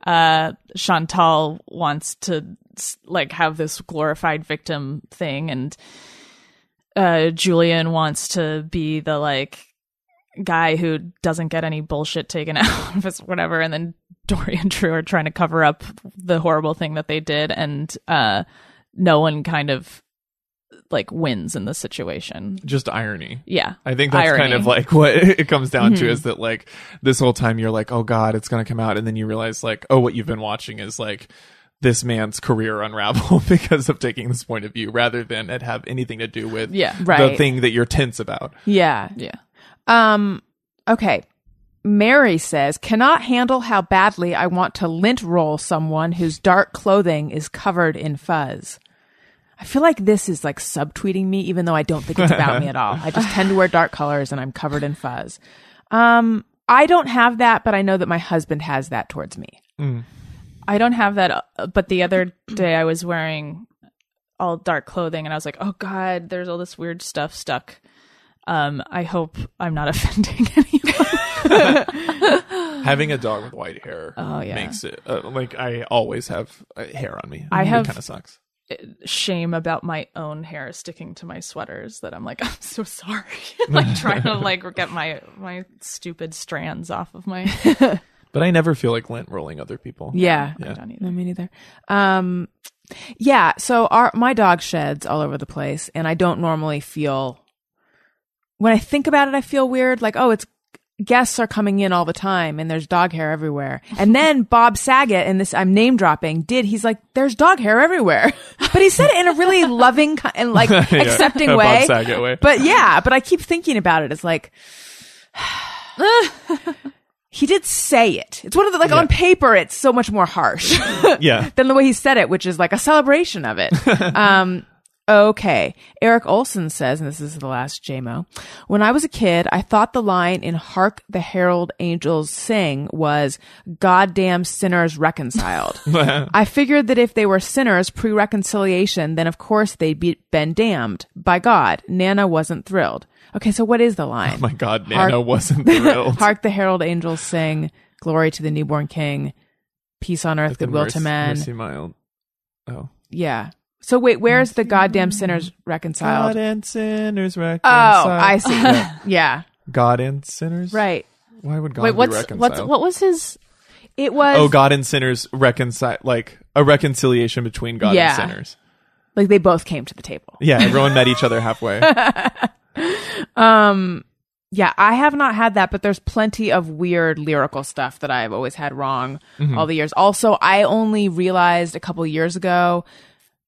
uh, Chantal wants to like have this glorified victim thing, and uh, Julian wants to be the like guy who doesn't get any bullshit taken [LAUGHS] out of his whatever, and then Dory and Drew are trying to cover up the horrible thing that they did, and uh, no one kind of like wins in the situation. Just irony. Yeah, I think that's kind of like what [LAUGHS] it comes down to is that like this whole time you're like, oh god, it's gonna come out, and then you realize like, oh, what you've been watching is like this man's career unravel [LAUGHS] because of taking this point of view, rather than it have anything to do with Yeah. the thing that you're tense about. Yeah. yeah. Um, okay. Mary says, cannot handle how badly I want to lint roll someone whose dark clothing is covered in fuzz. I feel like this is like subtweeting me, even though I don't think it's about me at all. I just tend to wear dark colors and I'm covered in fuzz. Um, I don't have that, but I know that my husband has that towards me. I don't have that, uh, but the other day I was wearing all dark clothing and I was like, oh God, there's all this weird stuff stuck. Um, I hope I'm not [LAUGHS] offending anyone. [LAUGHS] Having a dog with white hair Oh, yeah. makes it uh, like I always have uh, hair on me. I it have- kind of sucks. Shame about my own hair sticking to my sweaters that I'm like, [LAUGHS] I'm so sorry. like trying to like get my my stupid strands off of my. But I never feel like lint rolling other people. Yeah. I don't either. No, me neither. Um, yeah. So our my dog sheds all over the place, and I don't normally feel. When I think about it, I feel weird. Like, oh, it's guests are coming in all the time, and there's dog hair everywhere. And then [LAUGHS] Bob Saget, and this I'm name dropping, did he's like, there's dog hair everywhere, [LAUGHS] but he said it in a really [LAUGHS] loving and like accepting a Bob way. Saget way. But yeah, but I keep thinking about it. It's like. [SIGHS] He did say it. It's one of the like on paper. It's so much more harsh yeah. [LAUGHS] than the way he said it, which is like a celebration of it. [LAUGHS] um, okay. Eric Olson says, and this is the last JMO. When I was a kid, I thought the line in Hark the Herald Angels Sing was goddamn sinners reconciled. [LAUGHS] I figured that if they were sinners pre reconciliation, then of course they'd be, been damned by God. Nana wasn't thrilled. Okay, so what is the line? Oh my God, Hark- Nana wasn't [LAUGHS] thrilled. Hark the herald angels sing, glory to the newborn king, peace on earth, goodwill mercy- to men. mercy mild. Oh. Yeah. So wait, where's the goddamn sinners reconciled? God and sinners reconciled. oh. I see. [LAUGHS] [LAUGHS] yeah. God and sinners. Right. Why would God Wait, be reconciled? what's what was his? It was Oh, God and sinners reconcile, like a reconciliation between God Yeah. and sinners. like they both came to the table. Yeah, everyone met each other halfway. [LAUGHS] um. Yeah, I have not had that, but there's plenty of weird lyrical stuff that I've always had wrong Mm-hmm. all the years. Also, I only realized a couple years ago,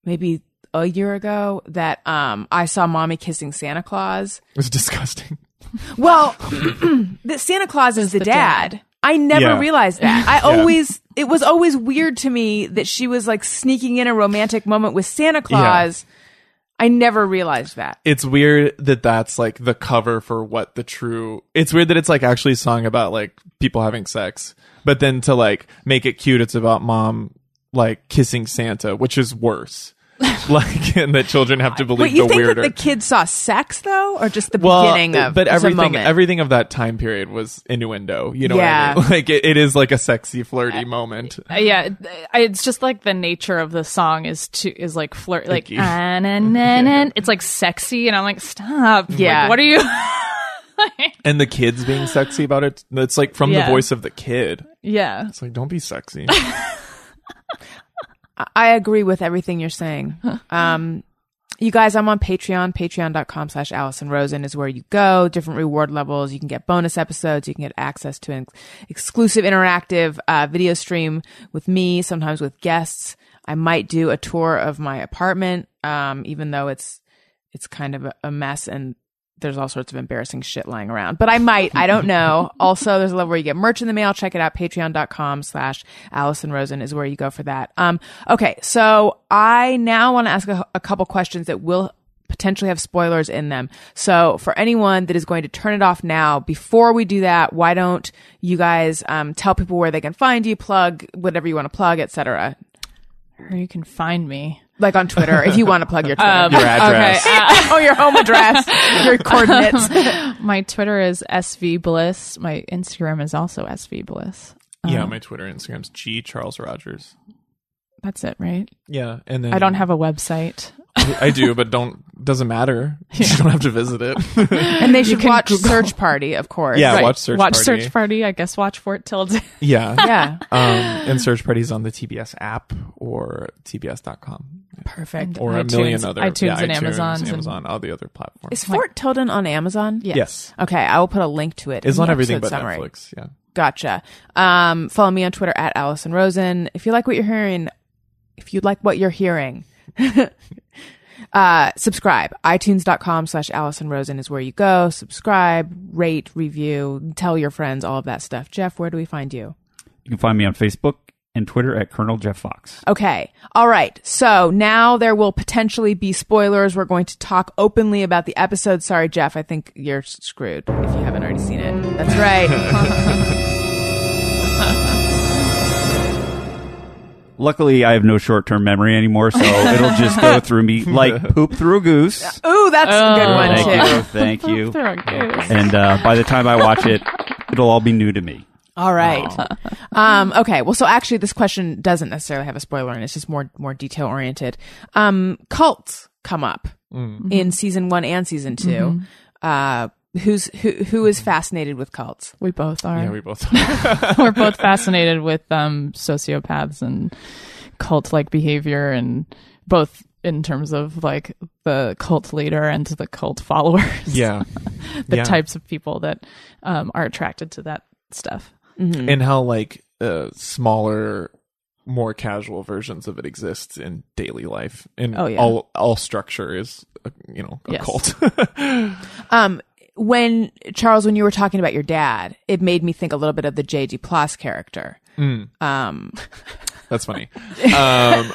maybe a year ago, that um I saw mommy kissing Santa Claus. It was disgusting. [LAUGHS] Well, [CLEARS THROAT] that Santa Claus is the, the dad. dad. I never Yeah. realized that. [LAUGHS] I always it was always weird to me that she was like sneaking in a romantic moment with Santa Claus. I never realized that. It's weird that that's like the cover for what the true. It's weird that it's like actually a song about like people having sex, but then to like make it cute, it's about mom like kissing Santa, which is worse. [LAUGHS] like, and that children have to believe Wait, you the think weirder. that the kids saw sex though, or just the well, beginning of? but everything, everything of that time period was innuendo. You know Yeah. what I mean? [LAUGHS] Like, it, it is like a sexy, flirty moment. Uh, yeah, it's just like the nature of the song is to is like flirt, like ah, na, na, [LAUGHS] na. it's like sexy, and I'm like, stop. Yeah. Like, what are you? And the kids being sexy about it. It's like from Yeah. the voice of the kid. yeah, It's like, don't be sexy. I agree with everything you're saying. Um, you guys, I'm on Patreon. Patreon.com slash Alison Rosen is where you go. Different reward levels. You can get bonus episodes. You can get access to an exclusive interactive uh, video stream with me, sometimes with guests. I might do a tour of my apartment, um, even though it's it's kind of a, a mess and there's all sorts of embarrassing shit lying around. But I might. I don't know. [LAUGHS] also, there's a level where you get merch in the mail. Check it out. Patreon.com slash Alison Rosen is where you go for that. Um, okay. So I now want to ask a, a couple questions that will potentially have spoilers in them. So for anyone that is going to turn it off now, before we do that, why don't you guys, um, tell people where they can find you, plug whatever you want to plug, etc. or you can find me. Like on Twitter, if you want to plug your Twitter. Um, your address. Okay, [LAUGHS] uh, oh, your home address, your [LAUGHS] coordinates. Um, my Twitter is sv bliss. My Instagram is also sv bliss. yeah, um, my Twitter and Instagram's G Charles Rogers. That's it, right? Yeah, and then I don't have a website. [LAUGHS] I do, but don't doesn't matter. [LAUGHS] You don't have to visit it. [LAUGHS] And they should can watch Google. Search Party, of course. Yeah, Right. watch Search watch Party. Search Party. I guess watch Fort Tilden. yeah, Yeah. um, and search parties on the TBS app or TBS.com Perfect. or a iTunes- million other iTunes yeah, and iTunes, Amazons and- Amazon, all the other platforms. Is Fort Tilden on Amazon? yes, yes. Okay, I will put a link to it. it's in on the everything episode but summary. Netflix. Yeah, Gotcha. Um, follow me on Twitter at Alison Rosen. If you like what you're hearing, if you like what you're hearing, [LAUGHS] uh, subscribe. iTunes.com slash Alison Rosen is where you go. Subscribe, rate, review, tell your friends, all of that stuff. Jeff, where do we find you? You can find me on Facebook and Twitter at Colonel Jeff Fox. Okay. All right. So now there will potentially be spoilers. We're going to talk openly about the episode. Sorry, Jeff. I think you're screwed if you haven't already seen it. That's right. [LAUGHS] Luckily, I have no short-term memory anymore, so [LAUGHS] it'll just go through me [LAUGHS] like poop through a goose. Ooh, that's a good one Thank too. you, thank you. They're okay. And uh, by the time I watch it, [LAUGHS] it'll all be new to me. All right. Um, okay. Well, so actually, this question doesn't necessarily have a spoiler, and it's just more more detail oriented. Um, cults come up in season one and season 2 Uh, who's who? Who is fascinated with cults? We both are. yeah, we both. [LAUGHS] We're both fascinated with um, sociopaths and cult like behavior, and both in terms of like the cult leader and the cult followers. yeah, [LAUGHS] the yeah. types of people that um, are attracted to that stuff. and how like uh, smaller more casual versions of it exist in daily life and Oh, yeah. all all structure is uh, you know a Yes. cult [LAUGHS] Um, when Charles, when you were talking about your dad, it made me think a little bit of the Jay Duplass character. Um, [LAUGHS] that's funny [LAUGHS] um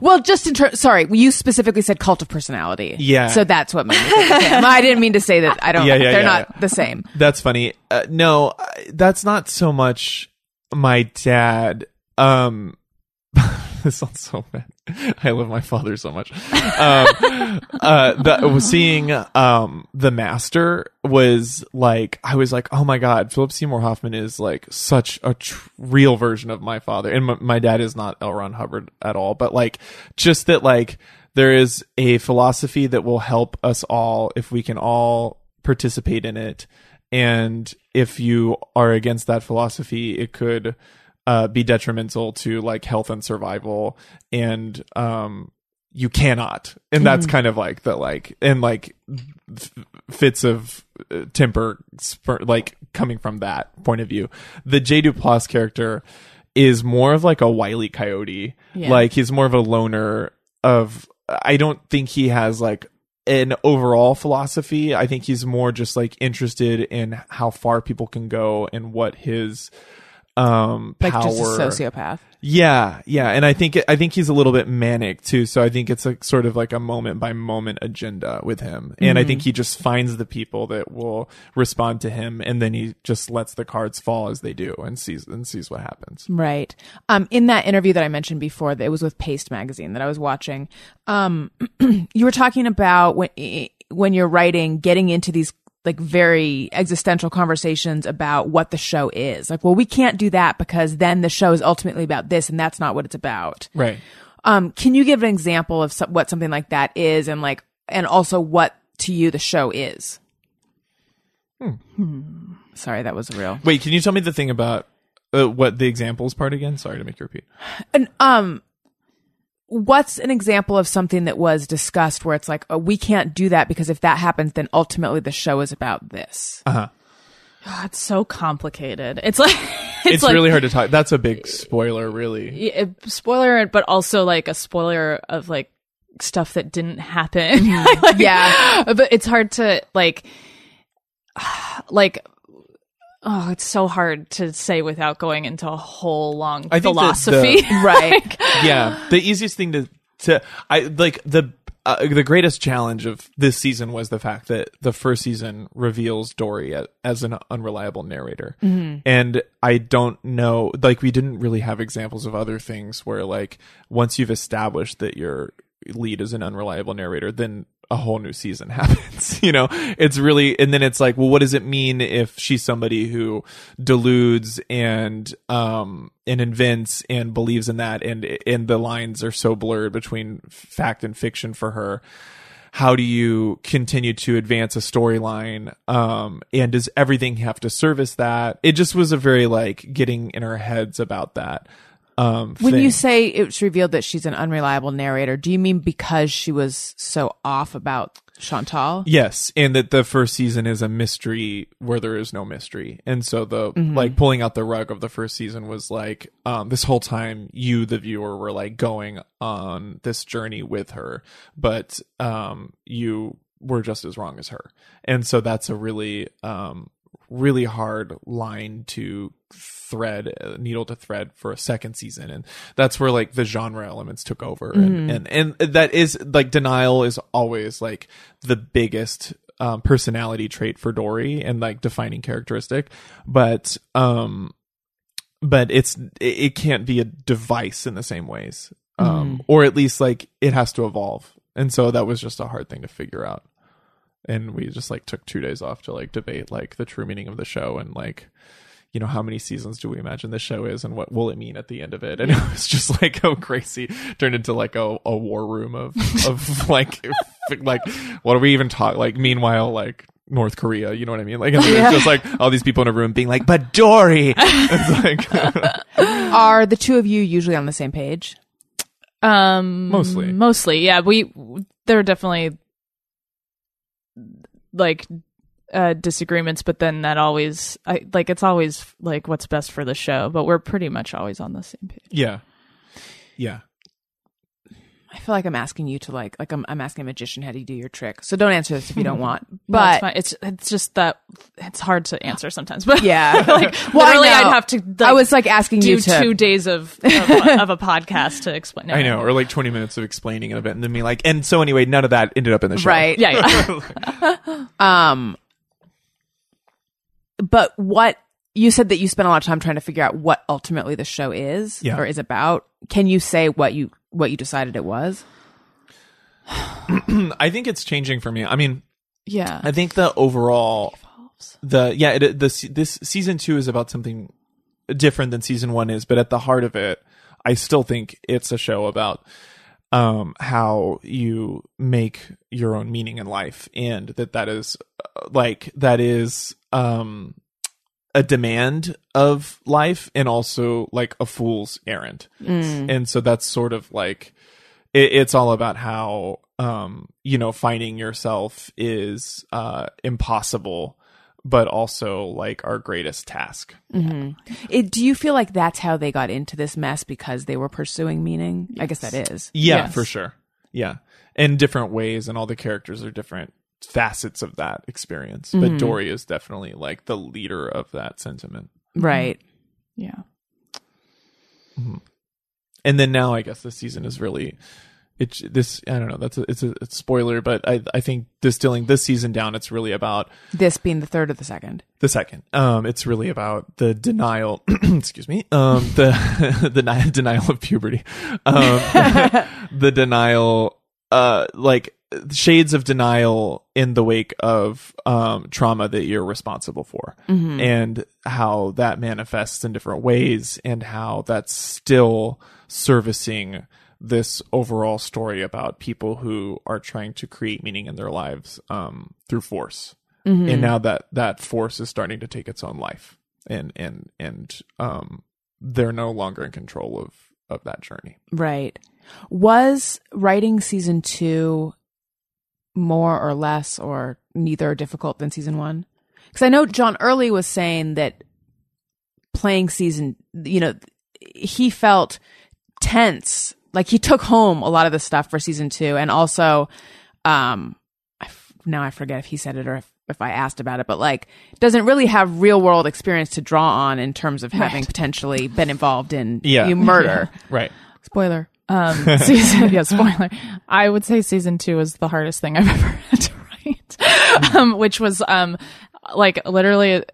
well, just in terms, sorry, you specifically said cult of personality. Yeah. So that's what made me think of him. I didn't mean to say that. I don't. [LAUGHS] Yeah, yeah, they're yeah, not the same. That's funny. Uh, no, that's not so much my dad. Um, this sounds so bad. [LAUGHS] I love my father so much. Um, uh, the, seeing um the master was like I was like, oh my god, Philip Seymour Hoffman is like such a tr- real version of my father, and my, my dad is not L. Ron Hubbard at all. But like, just that like there is a philosophy that will help us all if we can all participate in it and if you are against that philosophy it could uh, be detrimental to like health and survival. And um you cannot. And that's kind of like the like and like f- fits of uh, temper spur, like coming from that point of view. The Jay Duplass character is more of like a wily coyote. Yeah. like he's more of a loner of i don't think he has like an overall philosophy. I think he's more just like interested in how far people can go and what his um like power. just a sociopath. Yeah, yeah, and I think I think he's a little bit manic too. So I think it's a sort of like a moment by moment agenda with him, and I think he just finds the people that will respond to him, and then he just lets the cards fall as they do, and sees and sees what happens. Right. Um, in that interview that I mentioned before, that it was with Paste magazine that I was watching. Um, [CLEARS THROAT] you were talking about when when you're writing, getting into these like very existential conversations about what the show is. Like, well, we can't do that because then the show is ultimately about this, and that's not what it's about. Right. Um, can you give an example of some, what something like that is, and like, and also what to you the show is? Hmm. Sorry, that was real. Wait, can you tell me the thing about uh, what the examples part again? Sorry to make you repeat. And um, what's an example of something that was discussed where it's like, oh, we can't do that because if that happens, then ultimately the show is about this. Uh huh. Oh, it's so complicated. It's like [LAUGHS] It's, it's, like, really hard to talk. That's a big spoiler, really. yeah, spoiler, but also like a spoiler of like stuff that didn't happen. [LAUGHS] Like, Yeah. but it's hard to like, [SIGHS] like. Oh, it's so hard to say without going into a whole long I think that the- philosophy. [LAUGHS] Right. yeah the easiest thing to to i like the uh, the greatest challenge of this season was the fact that the first season reveals Dory a- as an unreliable narrator. And I don't know, like, we didn't really have examples of other things where, like, once you've established that your lead is an unreliable narrator, then a whole new season [LAUGHS] happens. you know, it's really, and then it's like, well, what does it mean if she's somebody who deludes and, um, and invents and believes in that and, and the lines are so blurred between fact and fiction for her? How do you continue to advance a storyline? Um, and does everything have to service that? It just was a very like getting in our heads about that. Um, when thing. you say it's revealed that she's an unreliable narrator, do you mean because she was so off about Chantal? Yes, and that the first season is a mystery where there is no mystery. And so the like pulling out the rug of the first season was like um this whole time you the viewer were like going on this journey with her, but um you were just as wrong as her. And so that's a really um really hard line to thread uh, needle to thread for a second season. And that's where like the genre elements took over. And, and and that is like denial is always like the biggest um, personality trait for Dory and like defining characteristic. But um but it's it, it can't be a device in the same ways um or at least like it has to evolve. And so that was just a hard thing to figure out and we just like took two days off to like debate like the true meaning of the show and like you know how many seasons do we imagine this show is and what will it mean at the end of it and it was just like [LAUGHS] oh crazy turned into like a, a war room of of [LAUGHS] like like what are we even talk like meanwhile like North Korea, you know what I mean? Like, and it's just like all these people in a room being like, "But Dory," [LAUGHS] it's like, Are the two of you usually on the same page? Um, Mostly. mostly, yeah. We there are definitely like uh disagreements, but then that always, I like it's always like what's best for the show. But we're pretty much always on the same page. yeah, yeah. I feel like I'm asking you to like like I'm I'm asking a magician how do you do your trick. So don't answer this if you don't want. No, it's, But fine. it's it's just that it's hard to answer sometimes. But yeah, [LAUGHS] like Well, I literally, know. I'd have to. Like, I was like asking do you to two days of [LAUGHS] of, of a podcast to explain. No, I know, or like twenty minutes of explaining it a bit, and then me like, and so anyway, none of that ended up in the show, right. Yeah, yeah. [LAUGHS] Um, but what you said that you spent a lot of time trying to figure out what ultimately the show is Yeah. or is about. Can you say what you what you decided it was? [CLEARS THROAT] I think it's changing for me. I mean, yeah. I think the overall the yeah it, the this season two is about something different than season one is, but at the heart of it, I still think it's a show about um how you make your own meaning in life and that that is uh, like that is um a demand of life and also like a fool's errand. And so that's sort of like it, it's all about how um you know finding yourself is uh impossible but also like our greatest task. It, do you feel like that's how they got into this mess because they were pursuing meaning? I guess that is. yeah Yes. for sure. Yeah. In different ways and all the characters are different facets of that experience. But dory is definitely like the leader of that sentiment. Right. Yeah. and then now I guess this season is really it's this I don't know that's a, it's a, it's spoiler but I I think distilling this season down it's really about This being the third or the second. the second. Um it's really about the denial [CLEARS THROAT] excuse me um the [LAUGHS] the ni- denial of puberty. Um [LAUGHS] the denial uh like shades of denial in the wake of um trauma that you're responsible for and how that manifests in different ways and how that's still servicing this overall story about people who are trying to create meaning in their lives um through force. And now that that force is starting to take its own life and and and um they're no longer in control of of that journey. Right. Was writing season two more or less or neither difficult than season one? Because I know John Early was saying that playing season, you know, he felt tense. Like he took home a lot of the stuff for season two, and also, um, I f- now I forget if he said it or if, if I asked about it, but like doesn't really have real world experience to draw on in terms of having Right. potentially been involved in Yeah. murder. [LAUGHS] right Spoiler. Um, [LAUGHS] season, yeah, spoiler. I would say season two was the hardest thing I've [LAUGHS] ever had to write, um, which was um, like literally.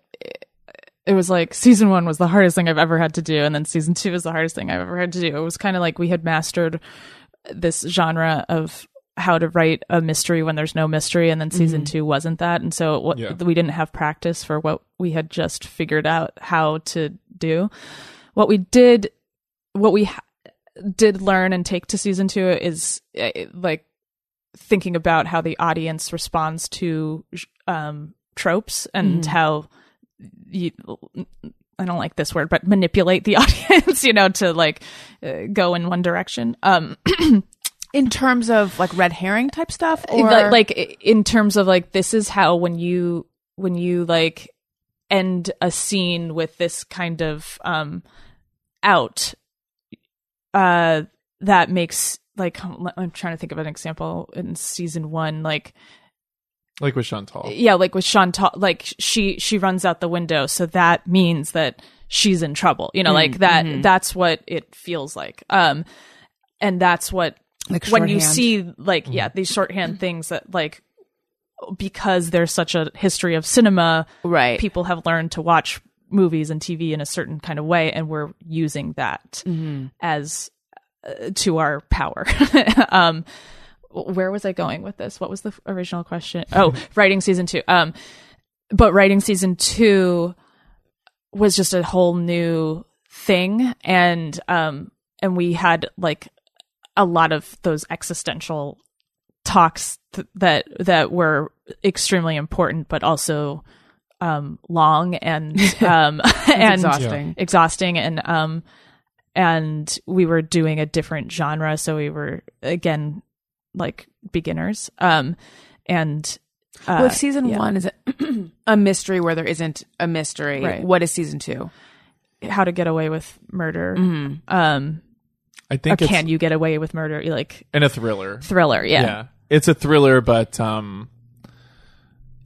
It, was like season one was the hardest thing I've ever had to do, and then season two was the hardest thing I've ever had to do. It was kind of like we had mastered this genre of how to write a mystery when there's no mystery, and then season two wasn't that, and so what, Yeah. we didn't have practice for what we had just figured out how to do. What we did, what we did learn and take to season two is uh, like thinking about how the audience responds to um, tropes and how you, I don't like this word, but manipulate the [LAUGHS] audience, you know, to like uh, go in one direction. Um, [CLEARS THROAT] In terms of like red herring type stuff, or like, like in terms of like this is how when you when you like end a scene with this kind of um out uh that makes like i'm trying to think of an example in season one like like with chantal. Yeah like with chantal like she she runs out the window so that means that she's in trouble you know like that that's what it feels like. Um and that's what Like when you see like yeah these shorthand things that like because there's such a history of cinema right? people have learned to watch movies and tv in a certain kind of way and we're using that as uh, to our power. [LAUGHS] Um where was i going with this? What was the original question? [LAUGHS] Oh writing season two. Um but writing season two was just a whole new thing and um and we had like a lot of those existential talks th- that that were extremely important but also um long and [LAUGHS] um [LAUGHS] and exhausting. exhausting and um and we were doing a different genre. So we were again like beginners. Um and uh, well, if season yeah. one is a, [CLEARS THROAT] a mystery where there isn't a mystery, Right. what is season two? how to get away with murder. Um i think it's can you get away with murder? Like in a thriller. thriller yeah, yeah. It's a thriller but um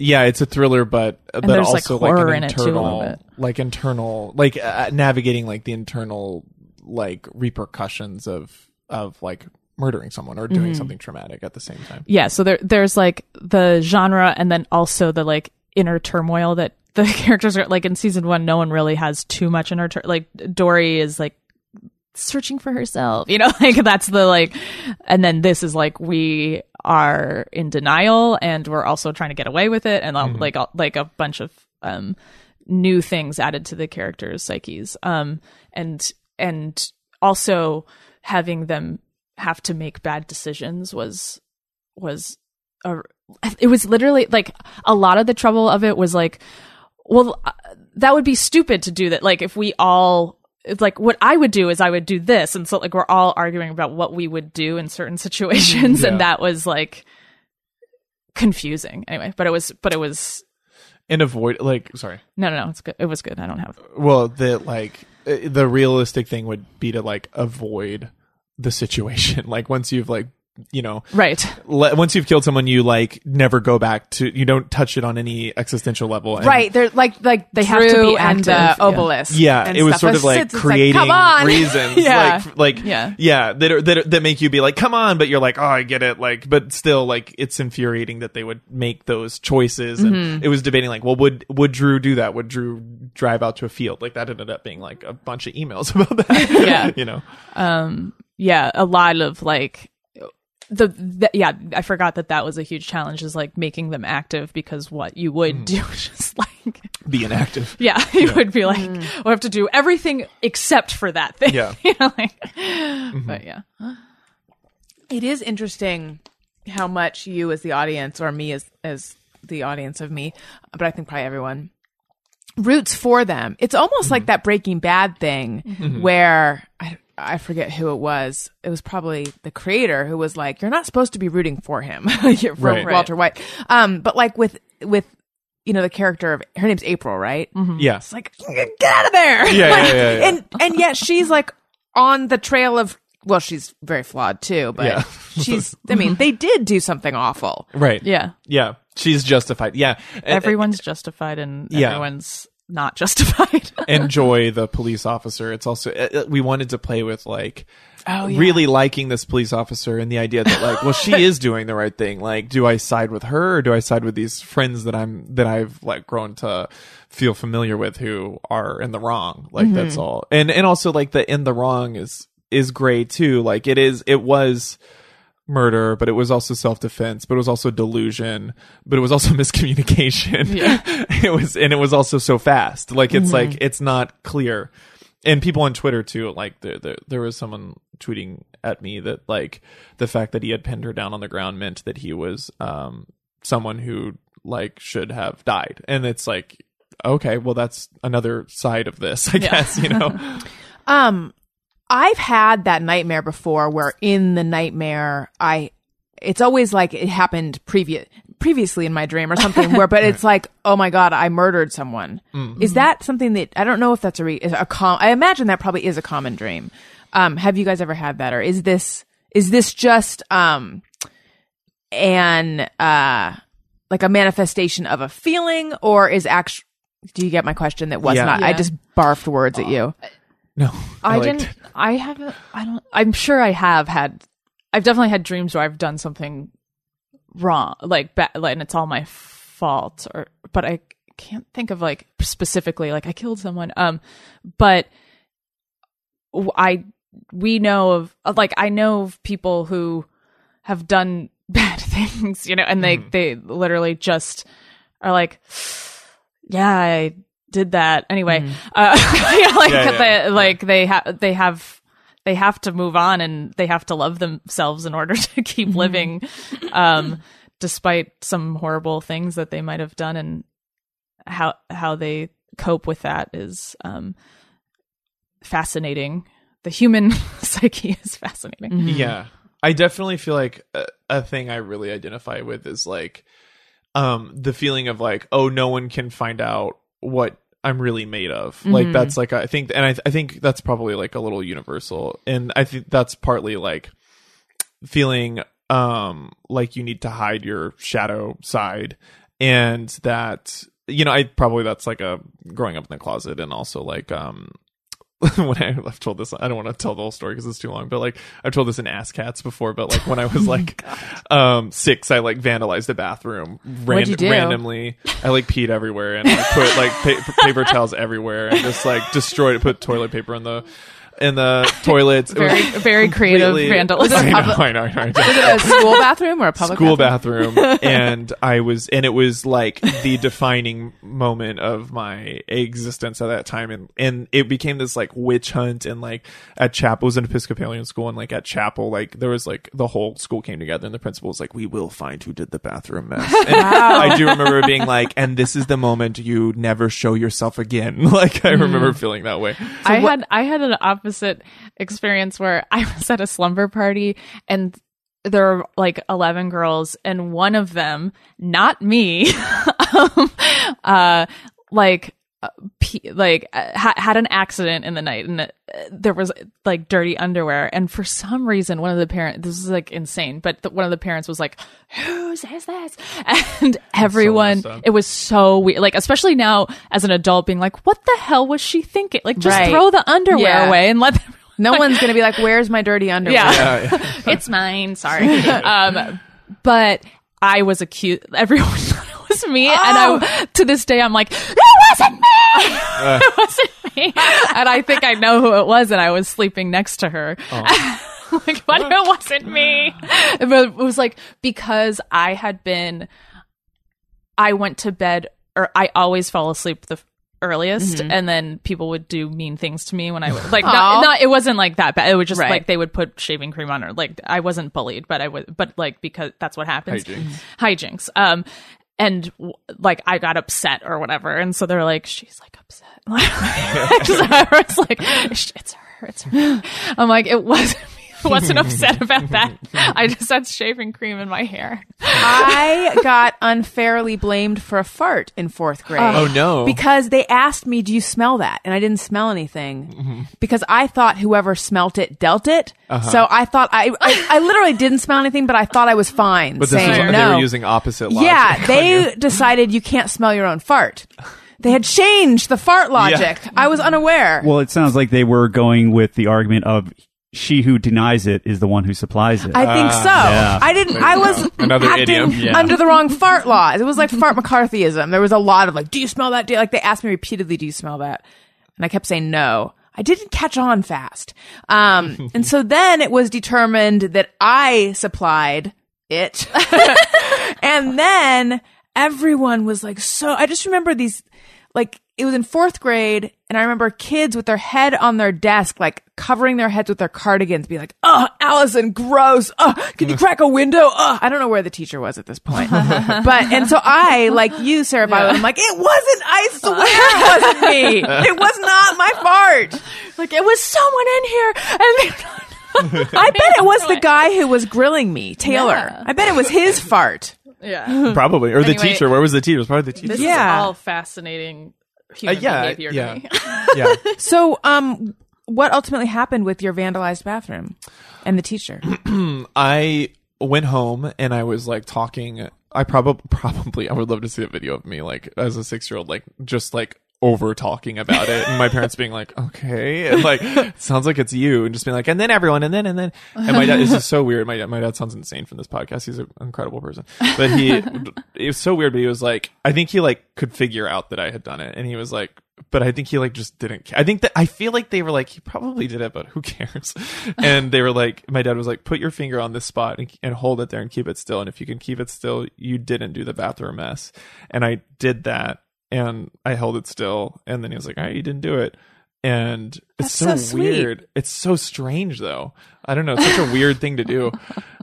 yeah it's a thriller but uh, but there's, like, also like, horror an in it, too, a little internal bit. like internal like uh, uh, navigating like the internal like repercussions of of like murdering someone or doing mm-hmm. something traumatic at the same time yeah so there there's like the genre and then also the like inner turmoil that [LAUGHS] the characters are like in season one no one really has too much inner tur- like dory is like searching for herself you know [LAUGHS] like that's the like and then this is like we are in denial and we're also trying to get away with it and uh, like uh, like a bunch of um new things added to the characters psyches. Um and and also having them have to make bad decisions was was a, it was literally like a lot of the trouble of it was like well uh, that would be stupid to do that. Like if we all it's like what I would do is I would do this. And so like we're all arguing about what we would do in certain [LAUGHS] situations. Yeah. and that was like confusing. Anyway but it was but it was and avoid like sorry. No no no. It's good. It was good. I don't have well the like uh, the realistic thing would be to like avoid the situation. [LAUGHS] Like once you've like you know, Right. le- once you've killed someone, you like never go back to, you don't touch it on any existential level. And- right. They're like like They have to be Drew and active, uh. Obelisk. Yeah, and it was stuff. sort of like it's creating come on. reasons, [LAUGHS] yeah. like, like, Yeah. yeah, that, are, that are- that make you be like, come on, but you're like, oh, I get it, like, but still, like, it's infuriating that they would make those choices, and Mm-hmm. it was debating like, well, would would Drew do that? Would Drew drive out to a field? Like that ended up being like a bunch of emails [LAUGHS] about that. Yeah. [LAUGHS] you know, Um yeah, a lot of like the, the yeah, I forgot that that was a huge challenge is like making them active because what you would mm. [LAUGHS] do is just like be inactive. [LAUGHS] yeah, you would be like, mm. we have to do everything except for that thing. Yeah. [LAUGHS] you know, like, but mm-hmm. yeah, It is interesting how much you as the audience or me as as the audience of me, but I think probably everyone roots for them. It's almost like mm-hmm. that Breaking Bad thing mm-hmm. where I I forget who it was. It was probably the creator who was like, "You're not supposed to be rooting for him, [LAUGHS] You're for Right. Walter White." Um, but like with with you know the character of her name's April, right? Yeah, It's like get out of there. Yeah, yeah, Like, yeah, yeah. And and yet she's like on the trail of well, she's very flawed too, but Yeah. [LAUGHS] she's I mean, they did do something awful. right. yeah. yeah, she's justified. Yeah, Everyone's justified and Yeah. everyone's not justified. [LAUGHS] enjoy the police officer. It's also uh, uh, we wanted to play with like Oh, yeah. really liking this police officer and the idea that like well she [LAUGHS] is doing the right thing. Like do I side with her or do I side with these friends that I'm that I've like grown to feel familiar with who are in the wrong? Like that's all. And and also like the in the wrong is is great too. Like it is it was murder, but it was also self defense, but it was also delusion, but it was also [LAUGHS] miscommunication. Yeah. [LAUGHS] it was, and it was also so fast. Like it's like it's not clear. And people on Twitter too, like there, there, there was someone tweeting at me that like the fact that he had pinned her down on the ground meant that he was um someone who like should have died. And it's like, okay, well that's another side of this, I guess, you know. [LAUGHS] Um I've had that nightmare before where in the nightmare I it's always like it happened previous previously in my dream or something where but [LAUGHS] it's like oh my god I murdered someone. Is that something that I don't know if that's a re, a com I imagine that probably is a common dream. Um have you guys ever had that or is this is this just um an uh like a manifestation of a feeling or is actually do you get my question that was Yeah. not I just barfed words at you. No. I, liked didn't. I haven't. I don't. I'm sure I have had. I've definitely had dreams where I've done something wrong, like ba- like, and it's all my fault. Or, but I can't think of like specifically like I killed someone. Um, but I we know of of, like I know of people who have done [LAUGHS] bad things, you know, and they they literally just are like, yeah, I did that anyway. Uh, [LAUGHS] you know, like Yeah, yeah, they, yeah. like they have they have they have to move on and they have to love themselves in order [LAUGHS] to keep living, um, despite some horrible things that they might have done and how how they cope with that is um fascinating. The human [LAUGHS] psyche is fascinating. Yeah. I definitely feel like a, a thing I really identify with is like um the feeling of like oh no one can find out what I'm really made of. Like that's like I think and I I think that's probably like a little universal and I think that's partly like feeling um like you need to hide your shadow side and that you know I probably that's like a growing up in the closet and also like um [LAUGHS] when I, I've told this, I don't want to tell the whole story because it's too long, but like I've told this in Ass Cats before, but like when I was [LAUGHS] like um six, I like vandalized the bathroom do? randomly. I like peed everywhere and I put like pa- paper towels everywhere and just like destroyed it, put toilet paper in the in the toilets. It was Very very creative completely- vandalism. [LAUGHS] I know, I know, I know. Was it a school bathroom or a public school bathroom? bathroom [LAUGHS] and i was and it was like the defining moment of my existence at that time and and it became this like witch hunt and like at chapel it was an episcopalian school and like at chapel like there was like the whole school came together and the principal was like we will find who did the bathroom mess and i do remember being like and this is the moment you never show yourself again [LAUGHS] like i hmm. remember feeling that way I had I had an opposite experience where [LAUGHS] I was at a slumber party and there were like 11 girls and one of them not me [LAUGHS] um, uh like like uh, ha- had an accident in the night and uh, there was like dirty underwear and for some reason one of the parents this is like insane but the, one of the parents was like whose is this [LAUGHS] and everyone messed up. it was so weird like especially now as an adult being like what the hell was she thinking like just Right. throw the underwear Yeah. away and let them [LAUGHS] No one's going to be like, "Where's my dirty underwear?" [LAUGHS] yeah, it's mine. Sorry. um, but I was accused. Everyone thought it was me, and I [LAUGHS] to this day I'm like, it wasn't me. [LAUGHS] it wasn't me. And I think I know who it was, and I was sleeping next to her. [LAUGHS] like, but it wasn't me. But it was like because I had been. I went to bed, or I always fall asleep the earliest, and then people would do mean things to me when I was like, not, not, it wasn't like that bad. It was just Right. like they would put shaving cream on her. Like I wasn't bullied, but I was, but like because that's what happens. Hijinks. Hijinks. Um, and like I got upset or whatever, and so they're like, she's like upset. [LAUGHS] so I was like, it's her, it's her. I'm like, it wasn't. Me. [LAUGHS] I wasn't upset [LAUGHS] about that. I just had shaving cream in my hair. I [LAUGHS] got unfairly blamed for a fart in fourth grade. Oh no. Because they asked me, "Do you smell that?" And I didn't smell anything Mm-hmm. because I thought whoever smelt it dealt it. Uh-huh. So I thought I, I I literally didn't smell anything, but I thought I was fine. but this saying was, no. they were using opposite logic. yeah, on they you. decided you can't smell your own fart. They had changed the fart logic. I was unaware. Well, it sounds like they were going with the argument of she who denies it is the one who supplies it. I think so. yeah. I didn't. I was [LAUGHS] Another acting idiom. Yeah. under the wrong fart laws. It was like fart McCarthyism. There was a lot of like, "Do you smell that?" Do you-" Like they asked me repeatedly, "Do you smell that?" And I kept saying no. I didn't catch on fast. Um, [LAUGHS] and so then it was determined that I supplied it, [LAUGHS] and then everyone was like, "So." I just remember these, like it was in fourth grade, and I remember kids with their head on their desk, like covering their heads with their cardigans, be like, "Oh, Alison, gross! Oh, can you [LAUGHS] crack a window?" Oh, I don't know where the teacher was at this point, [LAUGHS] but and so I, like you, Sarah Violet, I'm like, "It wasn't. I swear, it wasn't me. [LAUGHS] It was not my fart." Like it was someone in here, and I bet it was the guy who was grilling me, Taylor. Yeah. I bet it was his fart. yeah. probably or the teacher. Where was the teacher? It was probably the teacher. This Yeah. is all fascinating human Uh, yeah, behavior yeah. to me. [LAUGHS] yeah. So, um, what ultimately happened with your vandalized bathroom and the teacher? [CLEARS THROAT] I went home and I was like talking. I probably [LAUGHS] probably I would love to see a video of me like as a six year old like just like over talking about it and my parents being like okay and like [LAUGHS] sounds like it's you and just being like and then everyone and then and then and my dad is just so weird my dad my dad sounds insane from this podcast he's an incredible person but he it was so weird but he was like I think he like could figure out that I had done it and he was like but I think he like just didn't. ca- I think that I feel like they were like he probably did it, but who cares? [LAUGHS] And they were like, my dad was like, put your finger on this spot and, and hold it there and keep it still. And if you can keep it still, you didn't do the bathroom mess. And I did that, and I held it still. And then he was like, all right, you didn't do it. And it's so, so weird. It's so strange though. I don't know. It's such a weird thing to do.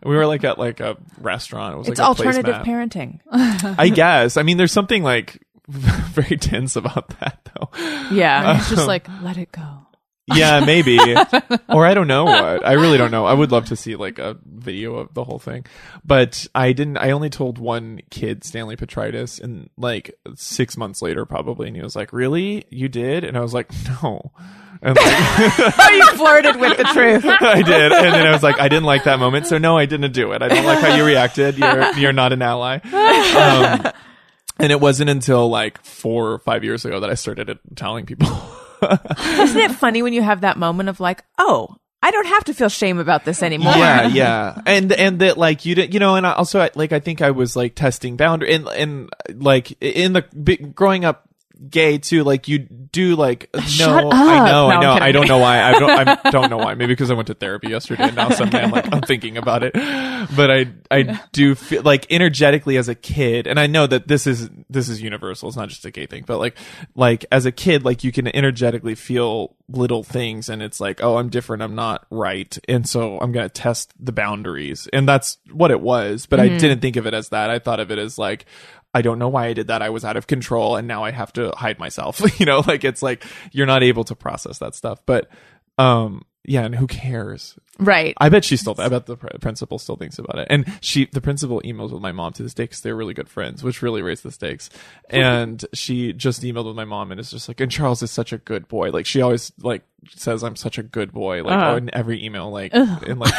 We were like at like a restaurant. It was It's like alternative parenting. I guess. I mean, there's something like [LAUGHS] very tense about that though. Yeah. It's just um, like let it go. Yeah, maybe. [LAUGHS] or I don't know what. I really don't know. I would love to see like a video of the whole thing. But I didn't I only told one kid Stanley Petritis and like 6 months later probably and he was like, "Really? You did?" And I was like, "No." And like [LAUGHS] [LAUGHS] you flirted with the truth. I did. And then I was like, I didn't like that moment. So no, I didn't do it. I don't like how you reacted. You're you're not an ally. Um, and it wasn't until like 4 or 5 years ago that I started telling people. [LAUGHS] Isn't it funny when you have that moment of like, oh, I don't have to feel shame about this anymore. yeah [LAUGHS] yeah and and that like you didn't, you know and I also like i think i was like testing boundary and and like in the growing up gay too like you do like no up. i know No, i know i don't know why i don't i [LAUGHS] don't know why. Maybe because i went to therapy yesterday and now suddenly i'm like i'm thinking about it. But i i do feel like energetically as a kid and i know that this is this is universal it's not just a gay thing but like like as a kid like you can energetically feel little things and it's like oh i'm different i'm not right and so i'm gonna test the boundaries. And that's what it was but i didn't think of it as that. I thought of it as like I don't know why I did that. I was out of control and now I have to hide myself. [LAUGHS] you know, like it's like you're not able to process that stuff. But um yeah, and who cares? Right. I bet she still. I bet the pr- principal still thinks about it, and she, the principal, emails with my mom to this day because they're really good friends, which really raised the stakes. And she just emailed with my mom, and it's just like, and Charles is such a good boy. Like she always like says, I'm such a good boy. Like Uh-huh. in every email, like and like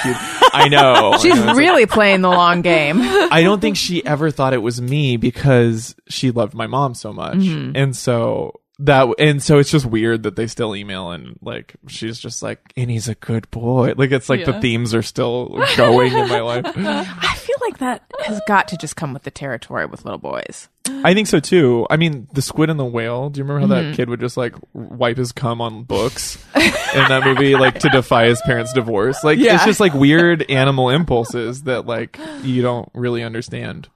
I know [LAUGHS] I She's know, really playing the long game. [LAUGHS] I don't think she ever thought it was me because she loved my mom so much, Mm-hmm. and so. That and so it's just weird that they still email and like she's just like and he's a good boy like it's like the themes are still going in my life [LAUGHS] I feel like that has got to just come with the territory with little boys. I think so too. I mean, the squid and the whale. Do you remember how Mm-hmm. that kid would just like wipe his cum on books in that movie, like to defy his parents' divorce? Like Yeah. it's just like weird animal impulses that like you don't really understand.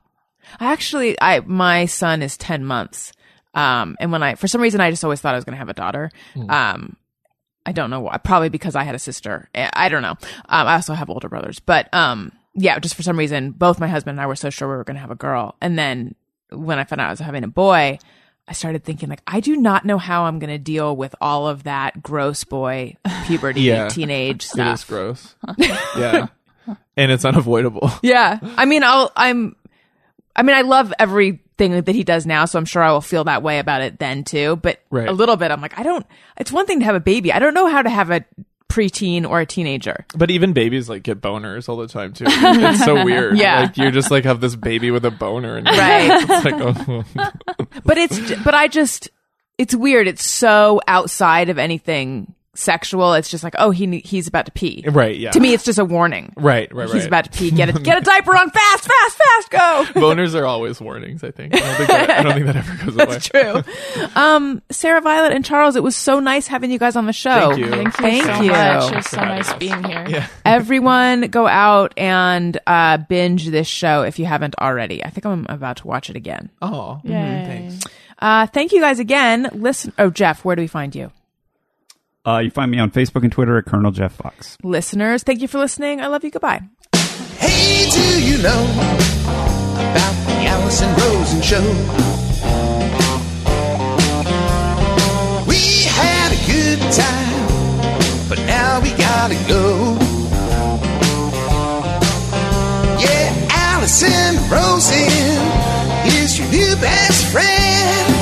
I actually, I my son is ten months, um, and when I for some reason I just always thought I was going to have a daughter. Um, I don't know why. Probably because I had a sister. I I don't know. Um, I also have older brothers, but um, yeah, just for some reason, both my husband and I were so sure we were going to have a girl, and then when I found out I was having a boy. I started thinking like I do not know how I'm going to deal with all of that gross boy puberty [LAUGHS] Yeah. teenage stuff. [LAUGHS] It is gross. [LAUGHS] yeah, and it's unavoidable. Yeah. I mean, I'll, I'm, I mean, I love everything that he does now, so I'm sure I will feel that way about it then too. But Right. a little bit, I'm like, I don't, it's one thing to have a baby. I don't know how to have a preteen or a teenager. But even babies like get boners all the time too. It's so [LAUGHS] weird. Yeah. like you just like have this baby with a boner, and Right. it's like oh. [LAUGHS] But it's, but I just, it's weird. It's so outside of anything sexual. It's just like, oh, he, he's about to pee. right, yeah. To me, it's just a warning. right, right, right. He's about to pee. Get a, get a diaper on fast, fast, fast, go. [LAUGHS] Boners are always warnings. I think. I don't think that, I don't think that ever goes [LAUGHS] away. That's true. Um, Sarah Violet and Charles, it was so nice having you guys on the show. Thank you. Thank you Thank so you. much. It was so nice us. being here. Yeah. [LAUGHS] Everyone go out and uh, binge this show if you haven't already. I think I'm about to watch it again. Oh, Yay. thanks. Uh, thank you guys again. Listen. Oh, Jeff, where do we find you? Uh, you find me on Facebook and Twitter at Colonel Jeff Fox. Listeners, thank you for listening. I love you. Goodbye. Hey, do you know about the Alison Rosen show? We had a good time, but now we gotta go. Yeah, Alison Rosen is your new best friend.